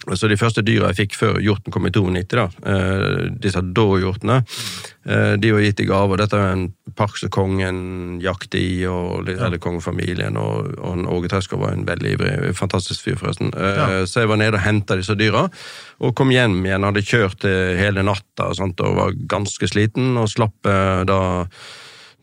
Så de første dyra jeg fikk før hjorten kom i 92, da, eh, disse da-hjortene, eh, de var gitt i gave. og Dette er en park som kongen jakter i, og hele kongefamilien. Og, og Åge Treskov var en veldig ivrig, fantastisk fyr, forresten. Eh, Ja. Så jeg var nede og henta disse dyra, og kom hjem igjen. Hadde kjørt hele natta og, sånt, og var ganske sliten, og slapp da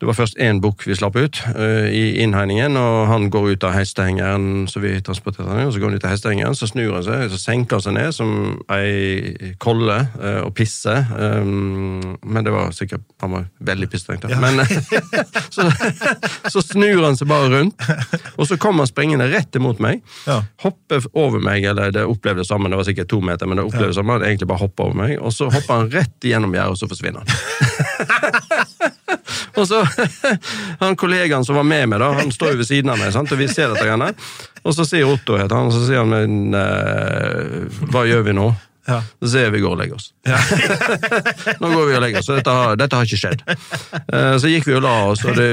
det var først én bukk vi slapp ut uh, i innhegningen, og han går ut av hestehengeren, så vi transporterte han, og så går han ut av hestehengeren, så snur han seg, så senker han seg ned som ei kolle uh, og pisser. Um, men det var sikkert Han var veldig pisstrengt, da. Men så, så snur han seg bare rundt, og så kommer han springende rett imot meg. Ja. Hopper over meg, eller det opplevdes sammen, det var sikkert to meter, men det opplevdes sammen, han egentlig bare hopper over meg, og så hopper han rett igjennom gjerdet, og så forsvinner han. Og så han kollegaen som var med meg, da, han står jo ved siden av meg, sant? og vi ser dette. Greiene. Og så sier Otto, heter han, og så sier han eh, hva gjør vi nå? Ja. Så sier vi går og legger oss. nå går vi og legger oss, så dette har, dette har ikke skjedd. Eh, Så gikk vi og la oss, og det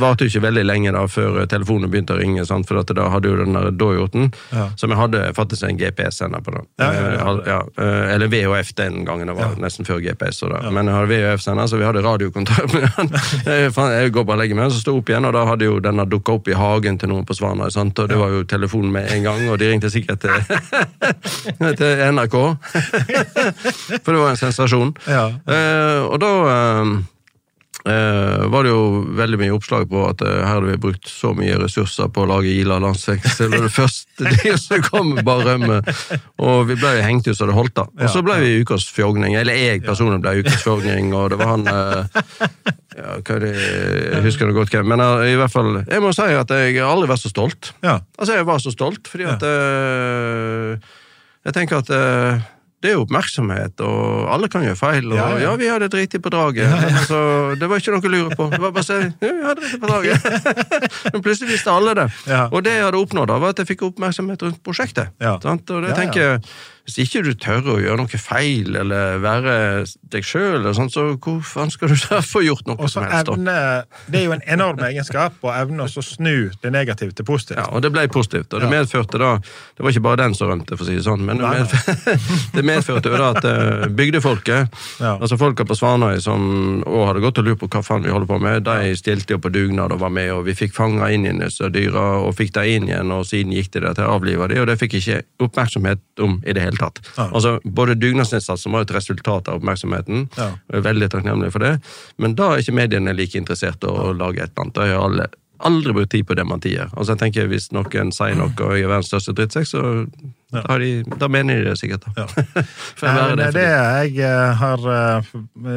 varte jo ikke veldig lenge da før telefonen begynte å ringe, sant? for da hadde jo den der dåhjorten, Ja. som jeg hadde faktisk en GPS-sender på. da. Ja, ja, ja. Eh, ja, eh, eller VHF den gangen, det var nesten før GPS. Da. Men jeg hadde VHF-sender, så vi hadde radiokontakt med han. Jeg, går bare og legger meg, så sto opp igjen, og da hadde jo denne dukka opp i hagen til noen på Svanøy, og det var jo telefonen med en gang, og de ringte sikkert til, til NRK. For det var en sensasjon. Ja. Eh, og da eh, eh, var det jo veldig mye oppslag på at eh, her hadde vi brukt så mye ressurser på å lage Ila landsfengsel, og det første de som kom, bare rømme. Og vi ble hengt ut så det holdt, da. Og så ble vi ukas fjogning. Eller jeg personlig ble ukas fjogning, og det var han eh, ja, hva det, Jeg husker det godt hvem, men eh, i hvert fall Jeg må si at jeg har aldri vært så stolt. Ja. Altså, jeg var så stolt, fordi at uh, Jeg tenker at eh, det er jo oppmerksomhet, og alle kan gjøre feil. Og Ja, ja, ja. vi hadde driti på draget. Ja, altså, det var ikke noe å lure på. Det var bare å si ja, vi hadde driti på draget. Men plutselig visste alle det. Og det jeg hadde oppnådd, da, var at jeg fikk oppmerksomhet rundt prosjektet. Ja. Sant? Og det tenker jeg, Hvis ikke du tør å gjøre noe feil, eller være deg sjøl, så hvor faen skal du da få gjort noe som helst? evne Det er jo en enorm egenskap å evne å snu det negative til positivt. Ja, og det ble positivt, og det medførte da Det var ikke bare den som rømte, for å si det sånn, men det, medførte, det medførte jo da at eh, bygdefolket, Ja. altså folka på Svanøy som òg hadde gått og lurt på hva faen vi holder på med, de stilte jo på dugnad og var med, og vi fikk fanga inn igjen disse dyra, og fikk de inn igjen, og siden gikk de der til å avlive de, og det fikk ikke oppmerksomhet om i det hele tatt. Ja. Altså, både dugnadsinnsatsen var et resultat av oppmerksomheten, Ja. jeg er veldig takknemlig for det, men da er ikke mediene like interessert i å lage et eller annet. Da har alle aldri brukt tid på dementier. Altså jeg tenker Hvis noen sier noe og jeg er verdens største drittsekk, så da, har de, da mener de det sikkert. da. Ja. jeg det det er jeg eh, har uh,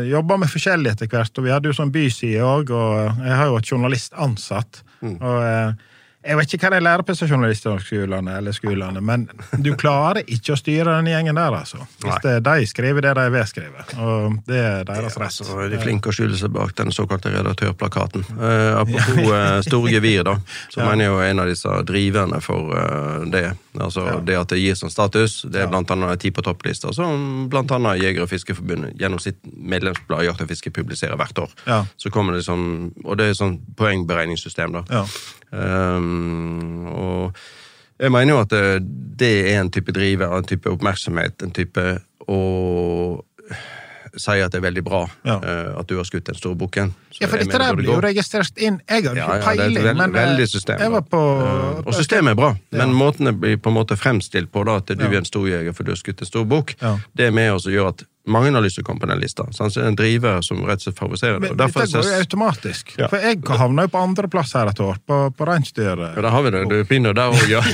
jobba med forskjellig etter hvert. og Vi hadde jo sånn byside òg, og eh, jeg har jo et journalist ansatt. Mm. og eh, jeg vet ikke hva de lærer på journalisthøgskolene, eller skolene, men du klarer ikke å styre den gjengen der, altså. Hvis det, de skriver det de vil skrive, og det er deres rett. Så er de flinke å skjule seg bak den såkalte redaktørplakaten. Eh, apropos eh, store gevir, da, så mener jeg jo en av disse driverne for eh, det. Altså det at det gir sånn status. Det er blant annet ti på topplista, som blant annet Jeger- og Fiskerforbundet gjennom sitt medlemsblad Jakt og fiske publiserer hvert år. Ja. Så kommer det sånn, Og det er sånn poengberegningssystem, da. Ja. Um, og jeg mener jo at det, det er en type driver, en type oppmerksomhet, en type å si at det er veldig bra Ja. eh, at du har skutt den store bukken. Ja, for dette der blir jo registrert inn. Jeg har ikke ja, ja, peiling, veld, men eh, veldig system. jeg var på uh, og systemet er bra, men måten det blir på en måte fremstilt på, da, at du Ja. er en storjeger for du har skutt en stor bukk, Ja. det er med oss å gjøre at Mange har lyst til å komme på den lista. Så det er en driver som rett og slett favoriserer det. Men dette går jo automatisk. Ja. For jeg havna jo på andreplass her et år, på, på reinsdyr. ja, der har vi det. Du begynner der òg, ja.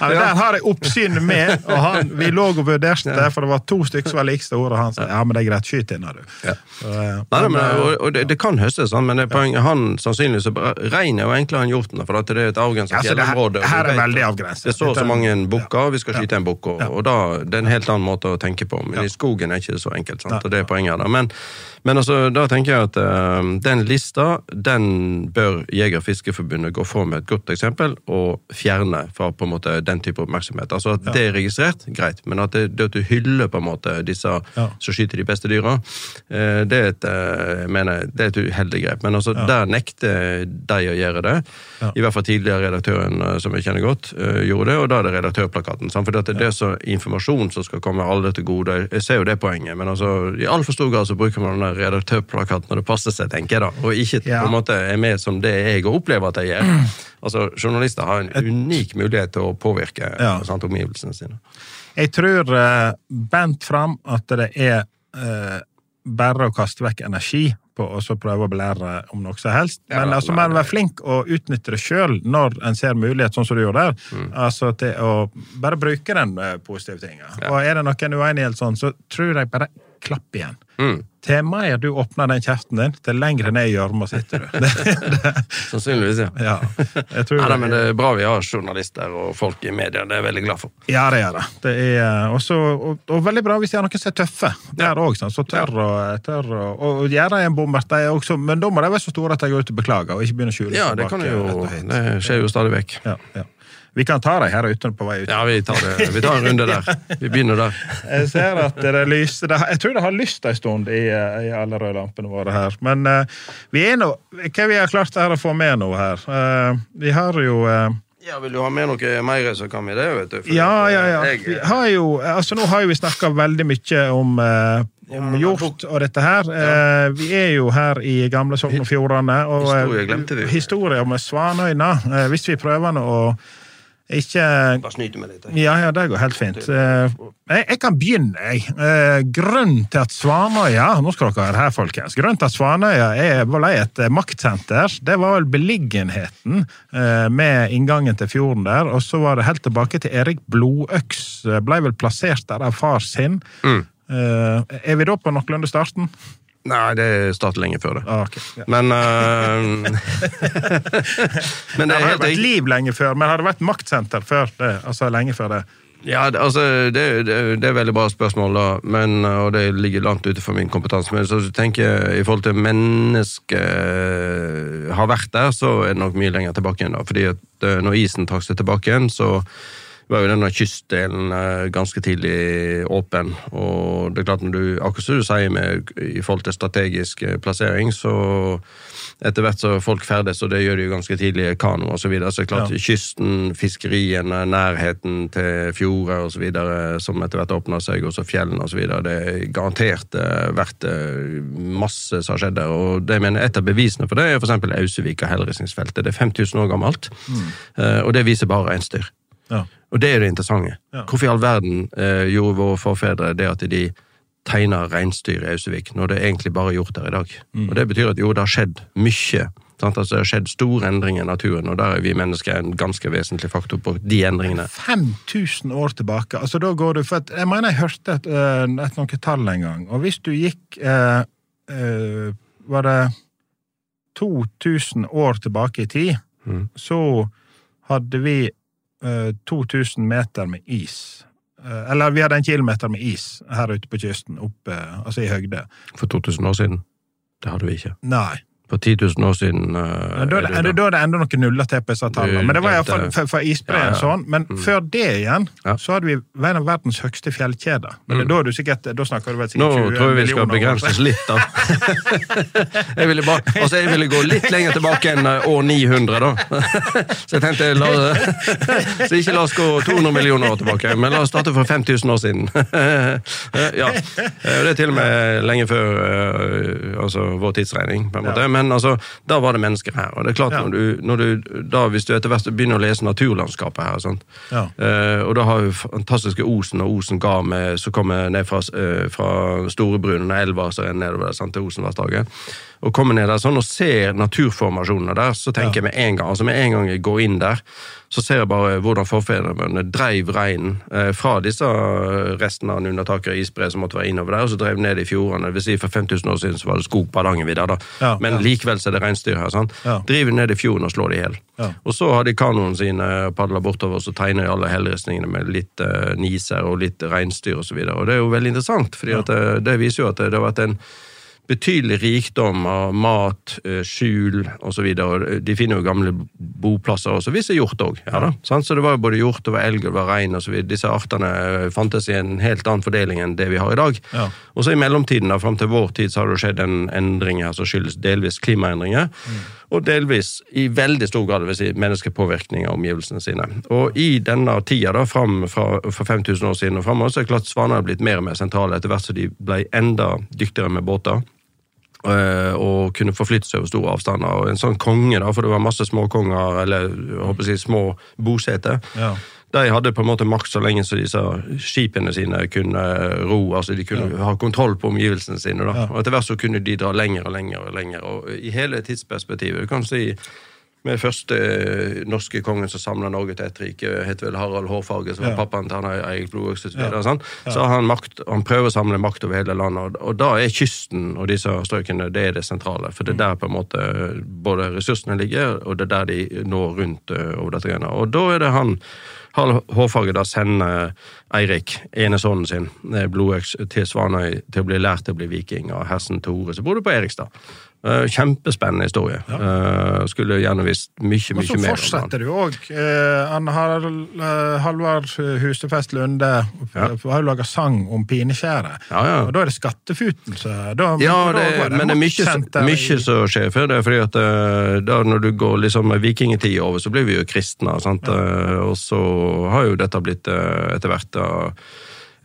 Ja, Der har jeg oppsyn med, og han, vi lå og vurderte det, for det var to stykker som var like store, og han sa ja, men det er greit, skyt inn, du. Ja. Så, eh, Nei, men, men, og, og det, det kan høstes, men det poenget, han sannsynligvis Rein er jo enklere enn hjorten, for at det er et avgrensa det her- fjellområde. her er veldig avgrenset. Det står så mange bukker, vi skal skyte en bukk, og, og da, det er en helt annen måte å tenke på. Men Ja. i skogen er ikke det så enkelt, sant? Nei. og det er poenget der. da. Men, men altså, da tenker jeg at uh, den lista, den bør Jeger- og Fiskerforbundet gå for med et godt eksempel, og fjerne fra på en måte den type oppmerksomhet. Altså at det er registrert, greit, men at, det, det at du hyller på en måte disse Ja. som skyter de beste dyra, uh, det er et, uh, mener, det er et uheldig grep. Men altså, der nekter de å gjøre det. Ja. I hvert fall tidligere redaktøren, som jeg kjenner godt, gjorde det, og da er det redaktørplakaten. sant? For det er det så informasjon som skal komme alle til gode. Jeg ser jo det poenget, men altså, i altfor stor grad så bruker man den der redaktørplakaten når det passer seg, tenker jeg da, og ikke Ja. på en måte er med som det jeg opplever at jeg gjør. Altså, Journalister har en unik mulighet til å påvirke Ja. sant, omgivelsene sine. Jeg tror uh, bent fram at det er uh, bare å kaste vekk energi på å så prøve å belære om noe som helst. Men altså, man må være flink og utnytte det sjøl når en ser mulighet, sånn som du gjorde der. Mm. Altså til å bare bruke den eh, positive tinga. Ja. Og er det noen uenighet sånn, så tror jeg bare klapp igjen. Mm. Til mer du åpner den kjeften din, til lengre ned i gjørma sitter du. Det, det, Sannsynligvis, ja. ja, tror Nei, nei, men Det er bra vi har journalister og folk i media, det er jeg veldig glad for. Ja, det er det. det er, også, og, og veldig bra hvis de har noen som er tøffe. Der òg, så tør å, tør å og, og gjøre en bommert, er også, men da må de være så store at de går ut og beklager, og ikke begynner å skjule Ja, det bak, kan eh, jo. Det skjer jo stadig vekk. Ja, ja. Vi kan ta dem her ute på vei ut. Ja, vi tar, det. vi tar en runde der. Vi begynner der. Jeg ser at det lyser Jeg tror det har lyst en stund i, eh, i alle røde lampene våre her. Men uh, vi er nå Hva vi har klart her å få med nå her? Uh, vi har jo uh, Ja, Vil du ha med noe mer, så kan vi det. vet du. Ja, ja, ja. jeg- Vi har jo, altså Nå har jo vi snakka veldig mye om, eh, om Ja, hjort og dette her. Eh, vi er jo her i gamle Sogn og Fjordane. Og, Historie glemte vi. Historie om Svanøyna. Eh, hvis vi prøver nå å ikke Bare snyte meg litt. jeg. ja, ja, det går helt fint. Eh, Jeg, jeg kan begynne, jeg. Eh, Grunnen til at Svanøya Nå skal dere høre her, folkens. Grunnen til at Svanøya er, ble et eh, maktsenter, det var vel beliggenheten med inngangen til fjorden der. Og så var det helt tilbake til Erik Blodøks. Ble vel plassert der av far sin. Mm. Er vi da på noenlunde starten? Nei, det starter lenge før det. Ah, okay. Ja. Men uh, Men Det det har helt vært liv lenge før, men har det vært maktsenter før det? Altså lenge før det? Ja, det, altså, det, det, det er veldig bra spørsmål, da, men, og det ligger langt utenfor min kompetanse. Men så tenker jeg, i forhold til mennesket har vært der, så er det nok mye lenger tilbake igjen. da, fordi at eh, når isen trakk seg tilbake igjen, så var jo denne kystdelen eh, ganske tidlig åpen. Og det er klart, når du, akkurat som du sier med, i forhold til strategisk eh, plassering, så etter hvert så folk ferdes, og det gjør de jo ganske tidlig, kano og så videre, så er det klart Ja. kysten, fiskeriene, nærheten til fjorder videre, som etter hvert åpner seg, og så fjellene videre, det er garantert eh, vært masse som har skjedd der, og det jeg mener et av bevisene for det er eksempel Ausevika-Helrisingsfeltet. Det er 5000 år gammelt, mm. og det viser bare reinsdyr. Ja. Og det er det interessante. Ja. Hvorfor i all verden eh, gjorde våre forfedre det at de tegna reinsdyr i Ausevik, når det egentlig bare er gjort der i dag? Og Det betyr at jo, det har skjedd mye. Sant? Altså, det har skjedd store endringer i naturen, og der er vi mennesker en ganske vesentlig faktor på de endringene. 5000 år tilbake. Altså, da går du, for at, jeg mener jeg hørte et, eh, et noe tall en gang, og hvis du gikk eh, eh, Var det 2000 år tilbake i tid, Mm. så hadde vi 2000 meter med is. Eh, eller vi hadde en kilometer med is her ute på kysten, oppe, altså i høgde. For 2000 år siden. Det hadde vi ikke. Nei. For 10 000 år siden Uh, Men da, er det da er det enda noen nuller til på disse tallene. Men det var iallfall for, for isbreen Ja, ja. sånn. Men før det igjen, Ja. så hadde vi en av verdens høyeste fjellkjeder. Men er da du sikkert, da snakker du vel Nå sikkert 20 tror jeg vi skal millioner år. begrense oss litt, da. jeg, ville bare, altså jeg ville gå litt lenger tilbake enn eh, år 900, da. Så jeg tenkte la, Så ikke la oss gå 200 millioner år tilbake, men la oss starte for 5000 år siden. ja. Eh, Det er til og med lenge før altså, vår tidsregning, på en måte. Men altså, da var det mennesker her. Og det er klart, Ja. når, du, når du da, hvis du etter hvert begynner å lese naturlandskapet her? Ja. Eh, og da har vi fantastiske Osen og Osen ga med, som kommer ned fra, eh, fra Storebrunnen og elva som renner nedover der, sant, til Osenvassdraget. Og kommer ned der sånn og ser naturformasjonene der, så tenker jeg med en gang altså med en gang jeg går inn der, så ser jeg bare hvordan forfedrene mine dreiv reinen eh, fra disse restene av Nunatakere isbre som måtte være innover der, og så drev ned i fjordene. Det vil si for 5000 år siden så var det skog på Hardangervidda, da. Ja, Men ja. likevel så er det reinsdyr her. sant? Ja. Driver ned i fjorden og slår de i hjel. Ja. Og så har de kanoene sine padla bortover, og så tegner de alle helleristningene med litt eh, niser og litt reinsdyr osv. Og, så og det er jo veldig interessant, at det, det viser jo at det, det har vært en betydelig rikdom av mat, eh, skjul osv. De finner jo gamle boplasser også, visse hjort òg. Ja, så det var jo både hjort, det var elg, det var rein osv. Disse artene eh, fantes i en helt annen fordeling enn det vi har i dag. Ja. Og så i mellomtiden, da, fram til vår tid, så har det skjedd en endring her som skyldes delvis klimaendringer. Og delvis, i veldig stor grad, vil si menneskepåvirkning av omgivelsene sine. Og i denne tida, da, fram fra, for 5000 år siden og framover, så er det klart svaner har blitt mer og mer sentrale etter hvert som de ble enda dyktigere med båter. Eh, Og kunne forflytte seg over store avstander. Og en sånn konge, da, for det var masse småkonger, eller jeg håper å si små boseter, Ja. de hadde på en måte makt så lenge så disse skipene sine kunne ro, altså de kunne ha kontroll på omgivelsene sine. da. Ja. Og etter hvert så kunne de dra lenger og lenger og lenger. Og i hele tidsperspektivet, du kan si med første eh, norske kongen som samla Norge til ett rike, het vel Harald Hårfarge, som Ja. var pappaen til han Eirik Blodøks osv. Ja. sant? Så har han makt, han prøver å samle makt over hele landet, og, og da er kysten og disse strøkene det er det sentrale. For det er der på en måte både ressursene ligger, og det er der de når rundt eh, over dette greiene. Og da er det han Harald Hårfarge da sender Eirik, enesønnen sin, eh, Blodøks, til Svanøy til å bli lært til å bli viking av hersen Tore, som bodde på Erikstad. Eh, Kjempespennende historie. Ja. Skulle gjerne visst mye, mye mer om så fortsetter du òg. Eh, eh, Halvard Husefest Lunde Ja. har jo laga sang om pineskjæret. Ja, ja. Og da er det skattefuten så da, Ja, da det, men det er mye, mye som skjer. For det fordi at eh, da når du går liksom vikingtida over, så blir vi jo kristne. Sant? Eh, Og så har jo dette blitt eh, etter hvert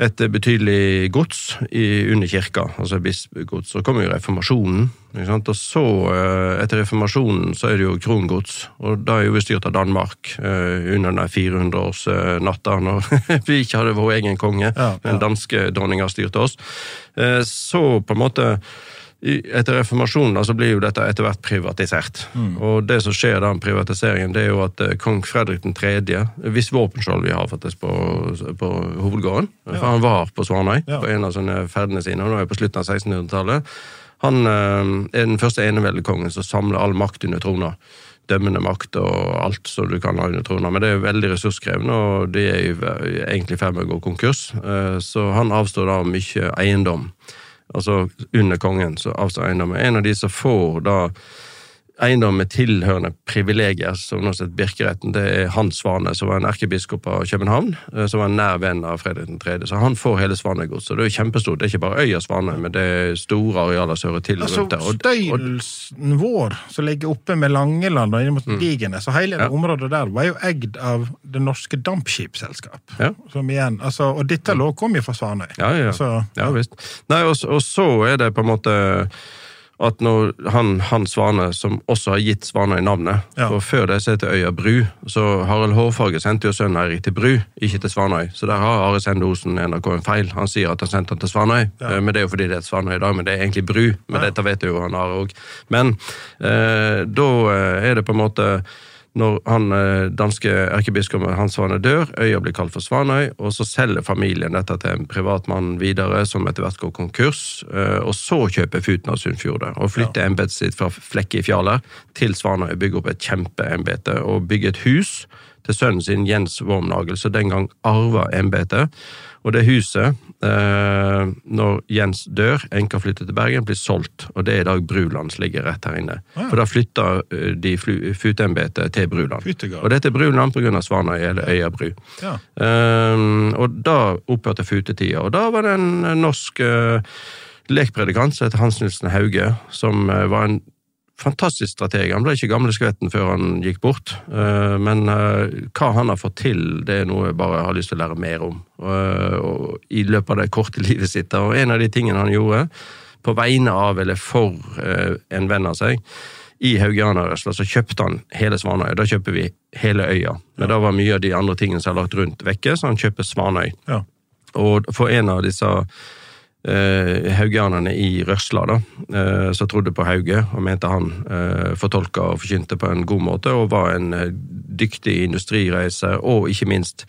et betydelig gods i, under kirka, altså bispegods. Så kommer jo reformasjonen. Og så, eh, etter reformasjonen, så er det jo krongods. Og da er jo styrt av Danmark eh, under den 400-årsnatta, når vi ikke hadde vår egen konge. Ja, ja. Den danske dronninga styrte oss. Eh, Så på en måte etter reformasjonen så blir jo dette etter hvert privatisert. Mm. Og det som skjer da med privatiseringen, det er jo at eh, kong Fredrik 3., hvis våpenskjold vi har faktisk på, på hovedgården, for han var på Svanøy Ja. på en av sånne ferdene sine, og nå er på slutten av 1600-tallet, han eh, er den første eneveldekongen som samler all makt under trona. Dømmende makt og alt som du kan ha under trona. Men det er veldig ressurskrevende, og de er jo egentlig i ferd med å gå konkurs. Eh, Så han avstår da mye eiendom altså under kongen, så avstår eiendommen. En av de som får da eiendom med tilhørende privilegier, som nå sett Birkeretten, det er Hans Svane, som var en erkebiskop av København, eh, som var en nær venn av Fredrik 3. Så han får hele Svanegodset. Det er jo kjempestort. Det er ikke bare øya Svane, men det er store arealer som hører til Altså, rundt der. Støylsen vår, som ligger oppe med Langeland og inn mot Digene, så hele det Mm. Ja. området der var jo eid av Det Norske Dampskipsselskap. Ja. Som igjen, altså, og dette lå kom jo fra Svanøy. Ja, ja. Så, ja visst. Nei, og, og så er det på en måte at når han, han Svane, som også har gitt Svanøy navnet Ja. For før det så heter øya Bru, så Harald Hårfarge sendte jo sønnen Eirik til Bru, ikke til Svanøy. Så der har Are Sende Osen NRK en feil. Han sier at han sendte han til Svanøy, Ja. eh, men det er jo fordi det er Svanøy i dag, men det er egentlig Bru. Men Ja. dette vet jo han Are òg. Men eh, da eh, er det på en måte når han eh, danske erkebiskopen Hans Svane dør, øya blir kalt for Svanøy, og så selger familien dette til en privatmann videre, som etter hvert går konkurs, eh, og så kjøper Futen av Sunnfjordet, og flytter embetet sitt fra Flekke i Fjaler til Svanøy, bygger opp et kjempeembete, og bygger et hus til sønnen sin Jens Wormnagel, som den gang arva embetet. Og det huset, eh, når Jens dør, enka flytter til Bergen, blir solgt, og det er i dag Bruland som ligger rett her inne. For da flytter eh, de futeembetet til Bruland. Og dette er Bruland av Svanøy, eller Øya Bru. Ja. Eh, og da opphørte futetida, og da var det en eh, norsk eh, lekpredikant som het Hans Nilsen Hauge, som eh, var en fantastisk strateg. Han ble ikke gamle skvetten før han gikk bort, eh, men eh, hva han har fått til, det er noe jeg bare har lyst til å lære mer om. Eh, og I løpet av det korte livet sitt. Og en av de tingene han gjorde, på vegne av eller for en venn av seg. I Haugianerøsla så kjøpte han hele Svanøy. Da kjøper vi hele øya. Men da var mye av de andre tingene som er lagt rundt, vekke, så han kjøper Svanøy. Ja. Og for en av disse eh, haugianerne i Røsla, da, eh, som trodde på Hauge, og mente han eh, fortolka og forkynte på en god måte, og var en eh, dyktig industrireiser, og ikke minst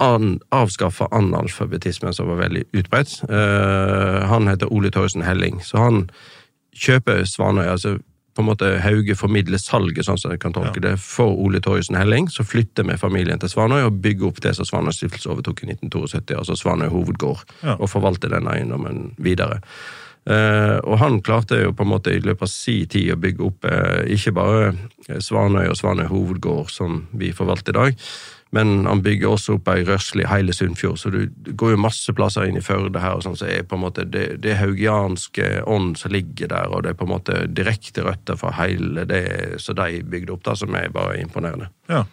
an, avskaffa analfabetismen, som var veldig utbredt. Eh, han heter Ole Thorsen Helling, så han kjøper Svanøy. altså på en måte Hauge formidler salget, sånn som jeg kan tolke det, for Ole Torjussen Helling, så flytter vi familien til Svanøy og bygger opp det som Svanøy stiftelse overtok i 1972, altså Svanøy hovedgård, Ja. og forvalter den eiendommen videre. Eh, og han klarte jo på en måte i løpet av si tid å bygge opp eh, ikke bare Svanøy og Svanøy hovedgård, som vi forvalter i dag, men han bygger også opp ei rørsle i hele Sunnfjord, så du, det går jo masse plasser inn i Førde her, og sånn, så er på en måte det, det haugianske ånd som ligger der, og det er på en måte direkte røtter fra hele det som de bygde opp, da, som er bare imponerende. Ja.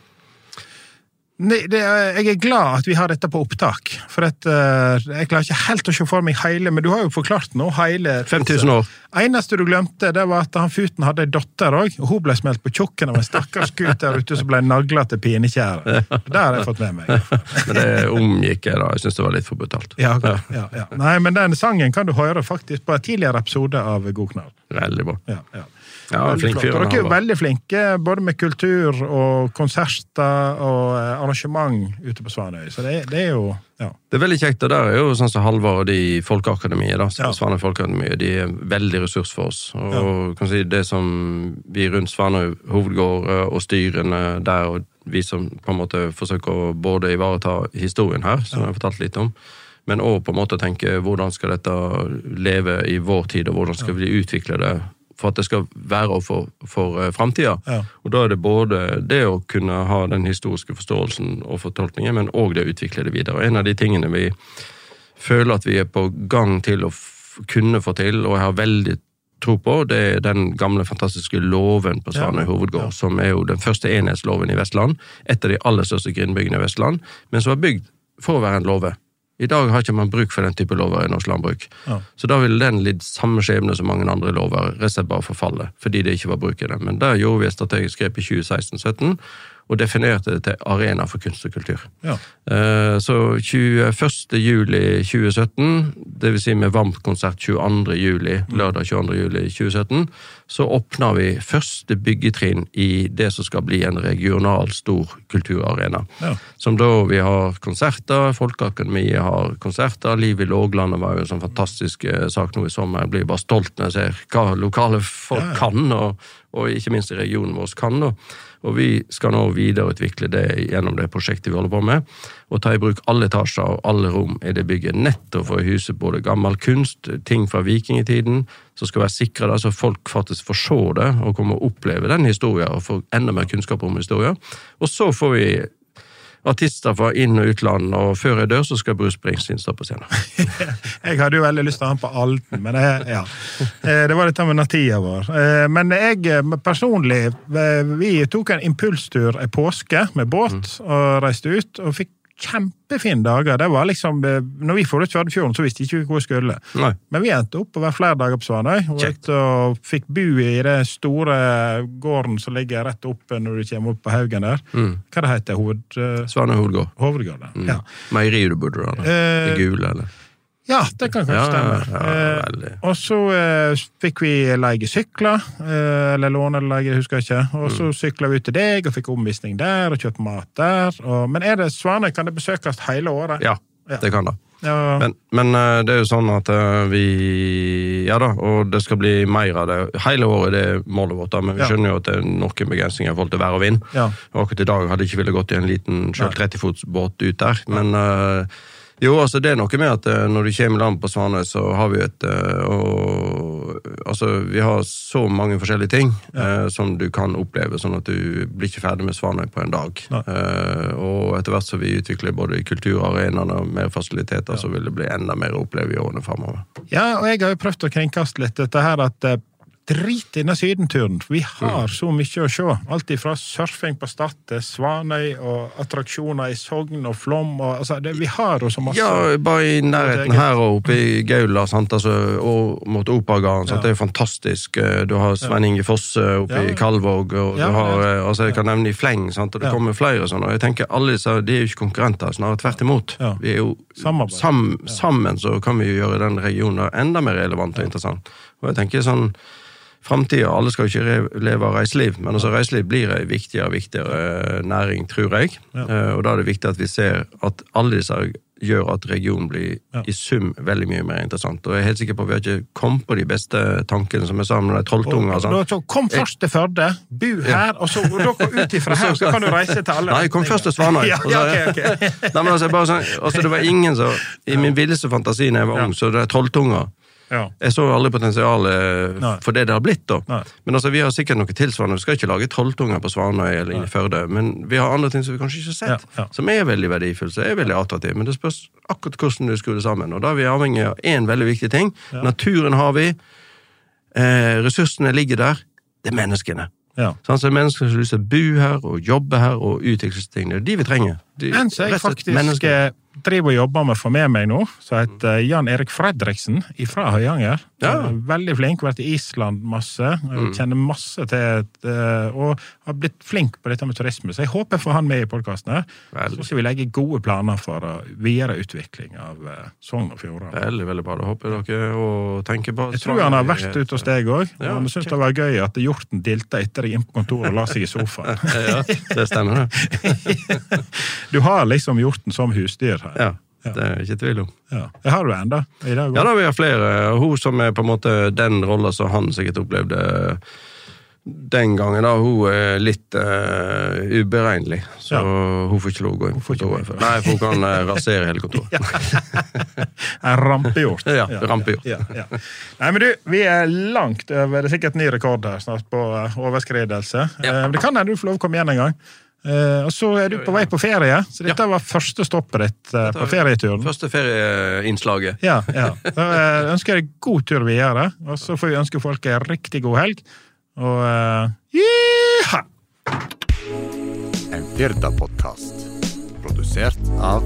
Nei, det, jeg er glad at vi har dette på opptak, for at, uh, jeg klarer ikke helt å se for meg hele, men du har jo forklart nå hele 5000 år. Eneste du glemte, det var at han Futen hadde ei datter òg, og hun ble smelt på tjukken av en stakkars gutt der ute som ble nagla til pinekjære. Det har jeg fått med meg. Men det omgikk jeg, da. Jeg syns det var litt for brutalt. Ja, ja, ja. Nei, men den sangen kan du høre faktisk på en tidligere episode av God knall. Veldig bra. Ja, ja. Ja, Veldig flink fyr. Dere er veldig flinke både med kultur og konserter og eh, arrangement ute på Svanøy, så det, det er jo ja. Det er veldig kjekt, og der er jo sånn som Halvor og de i Folkeakademiet, da, Ja. Svanøy Folkeakademi, de er veldig ressurs for oss. Og kan si det som vi rundt Svanøy hovedgård eh, og styrene der, og vi som på en måte forsøker å både ivareta historien her, som jeg har fortalt litt om, men òg på en måte tenke hvordan skal dette leve i vår tid, og hvordan skal vi utvikle det for at det skal være og for, for eh, framtida. Ja. Og da er det både det å kunne ha den historiske forståelsen og fortolkningen, men òg det å utvikle det videre. Og en av de tingene vi føler at vi er på gang til å kunne få til, og jeg har veldig tro på, det er den gamle, fantastiske låven på Svanøy Ja. hovedgård, som er jo den første enhetsloven i Vestland. Et av de aller største grindbyggene i Vestland, men som var bygd for å være en låve. I dag har ikke man bruk for den type lover i norsk landbruk. Ja. Så da ville den lidd samme skjebne som mange andre lover, rett og slett bare forfalle, fordi det ikke var bruk i det. Men der gjorde vi et strategisk grep i 2016-2017, og definerte det til arena for kunst og kultur. Ja. Eh, Så 21. juli 2017, det vil si med VAMP-konsert 22. juli, lørdag 22. juli 2017, så åpner vi første byggetrinn i det som skal bli en regional stor kulturarena. Ja. Som da vi har konserter, Folkeakademiet har konserter, Liv i Låglandet var jo en sånn fantastisk eh, sak nå i sommer. Jeg blir bare stolt når jeg ser hva lokale folk ja. kan, og, og ikke minst i regionen vår kan. Og, og vi skal nå videreutvikle det gjennom det prosjektet vi holder på med, og ta i bruk alle etasjer og alle rom i det bygget, nettopp for å huse både gammel kunst, ting fra vikingtiden, som skal være sikra så folk faktisk får se det og kommer og oppleve den historien og får enda mer kunnskap om historien. Og så får vi artister fra inn- og utland, og før jeg dør, så skal Bruce Springsteen stå på scenen. Jeg hadde jo veldig lyst til å ha han på Alten, men det, ja. Eh, det var dette med Natia vår. Eh, Men jeg eh, personlig Vi tok en impulstur i påske med båt og reiste ut, og fikk kjempefine dager. Det var liksom, eh, når vi forlot Førdefjorden, så visste vi ikke hvor vi skulle. Nei. Men vi endte opp å være flere dager på Svanøy, og, og fikk bo i det store gården som ligger rett oppe når du kommer opp på Haugen der. Hva det heter hoved, eh, Svanøy Hovedgård. hovedgården? Mm. Ja. Meieriet du bodde. Eh, Det gule, eller? Ja, det kan kanskje stemme. ja, Eh, og så eh, fikk vi leie sykler, eh, eller låne eller leie, husker jeg ikke. Og Mm. så sykla vi ut til deg og fikk omvisning der, og kjøpt mat der. Og, men er det Svanøy, kan det besøkes hele året? Ja, det kan det. Ja, Men, men det er jo sånn at vi Ja da, og det skal bli mer av det. Hele året det er målet vårt, da, men vi Ja. skjønner jo at det er noen begrensninger i forhold til vær og vind. Ja. Og akkurat i dag hadde jeg ikke ville gått i en liten sjøl 30-fots båt ut der. Men eh, jo, altså det er noe med at eh, når du kommer i land på Svanøy, så har vi et eh, og, Altså, vi har så mange forskjellige ting eh, som du kan oppleve, sånn at du blir ikke ferdig med Svanøy på en dag. Eh, og etter hvert som vi utvikler både kulturarenaene og mer fasiliteter, så vil det bli enda mer å oppleve i årene framover. Ja, og jeg har jo prøvd å kringkaste litt dette her at eh, drit i denne sydenturen. Vi har så mye å se. Alt ifra surfing på Stad til Svanøy og attraksjoner i Sogn og Flom. Og, altså, det, vi har jo så masse. Ja, bare i nærheten her og oppe i Gaula? Altså, og mot Operagarden. Ja. Det er jo fantastisk. Eh, Du har Svein Inge Fosse oppe Ja, i Kalvåg, og Ja, du har eh, altså Jeg kan nevne i Fleng, sant? og det kommer flere sånne. Og jeg tenker alle disse de er jo ikke konkurrenter, snarere tvert imot. Vi er jo sam, Sammen så kan vi jo gjøre den regionen enda mer relevant og interessant. Og jeg tenker sånn Framtida Alle skal jo ikke leve av reiseliv, men altså reiseliv blir ei viktigere og viktigere eh, næring, tror jeg. Ja. Og da er det viktig at vi ser at alle disse gjør at regionen blir Ja. i sum veldig mye mer interessant. Og jeg er helt sikker på at vi har ikke kommet på de beste tankene som er sammen med de trolltunger. Og, sant? kom først til Førde, bu her, og så og dere ut ifra her, så kan du reise til alle Nei, jeg kom først til Svanøy. Ja, ja, ok, ok. Nei, men altså, bare sånn, altså, det var ingen som I min villeste fantasi da jeg var ung, så det er trolltunger. Ja. Jeg så aldri potensialet Nei. for det det har blitt, da. Nei. Men altså, vi har sikkert noe tilsvarende. Vi skal ikke lage trolltunger på Svanøy eller inne i Førde, men vi har andre ting som vi kanskje ikke har sett, Ja, ja. som er veldig verdifulle, som er veldig attraktive. Men det spørs akkurat hvordan du skrur det sammen. Og da er vi avhengig av én veldig viktig ting. Naturen har vi. Eh, ressursene ligger der. Det er menneskene. Ja. Sånn, så er mennesker som har lyst til å bo her og jobbe her og utvikle seg ting. Det er de vi trenger. De, Men så er jeg faktisk mennesker. Eh, driver og jobber med å få med meg nå, som heter Jan Erik Fredriksen fra Høyanger. Ja. Eh, Veldig flink, vært i Island masse. eh, Mm. Kjenner masse til eh, Og har blitt flink på dette med turisme. Så jeg håper jeg får han med i podkasten Så skal vi legge gode planer for videre utvikling av Sogn og Fjordane. Veldig, veldig bra. Det håper dere og tenker på Jeg tror han har vært ute hos deg òg. Ja, han syntes okay. det var gøy at hjorten dilta etter deg inn på kontoret og la seg i sofaen. Ja, det stemmer, det. Du har liksom hjorten som husdyr her. Ja, det er ikke tvil om. Ja. Har du enda i dag Ja da, vi har flere. Hun som er på en måte den rolla som han sikkert opplevde den gangen, da, hun er litt uh, uberegnelig. Så Ja. hun får ikke lov å gå inn på kontoret. Nei, for hun kan eh, rasere hele kontoret. En rampehjort. Ja, rampehjort. Nei, men du, vi er langt over Det er sikkert ny rekord her snart på eh, overskridelse. Det kan hende du får lov å komme igjen en gang. Eh, og så er du på vei på ferie, så dette var første stoppet ditt uh, på ferieturen. Første ferieinnslaget. Ja, ja. Da uh, ønsker jeg god tur videre, og så får vi ønske folk en riktig god helg. Og uh! En Firda-podkast. Produsert av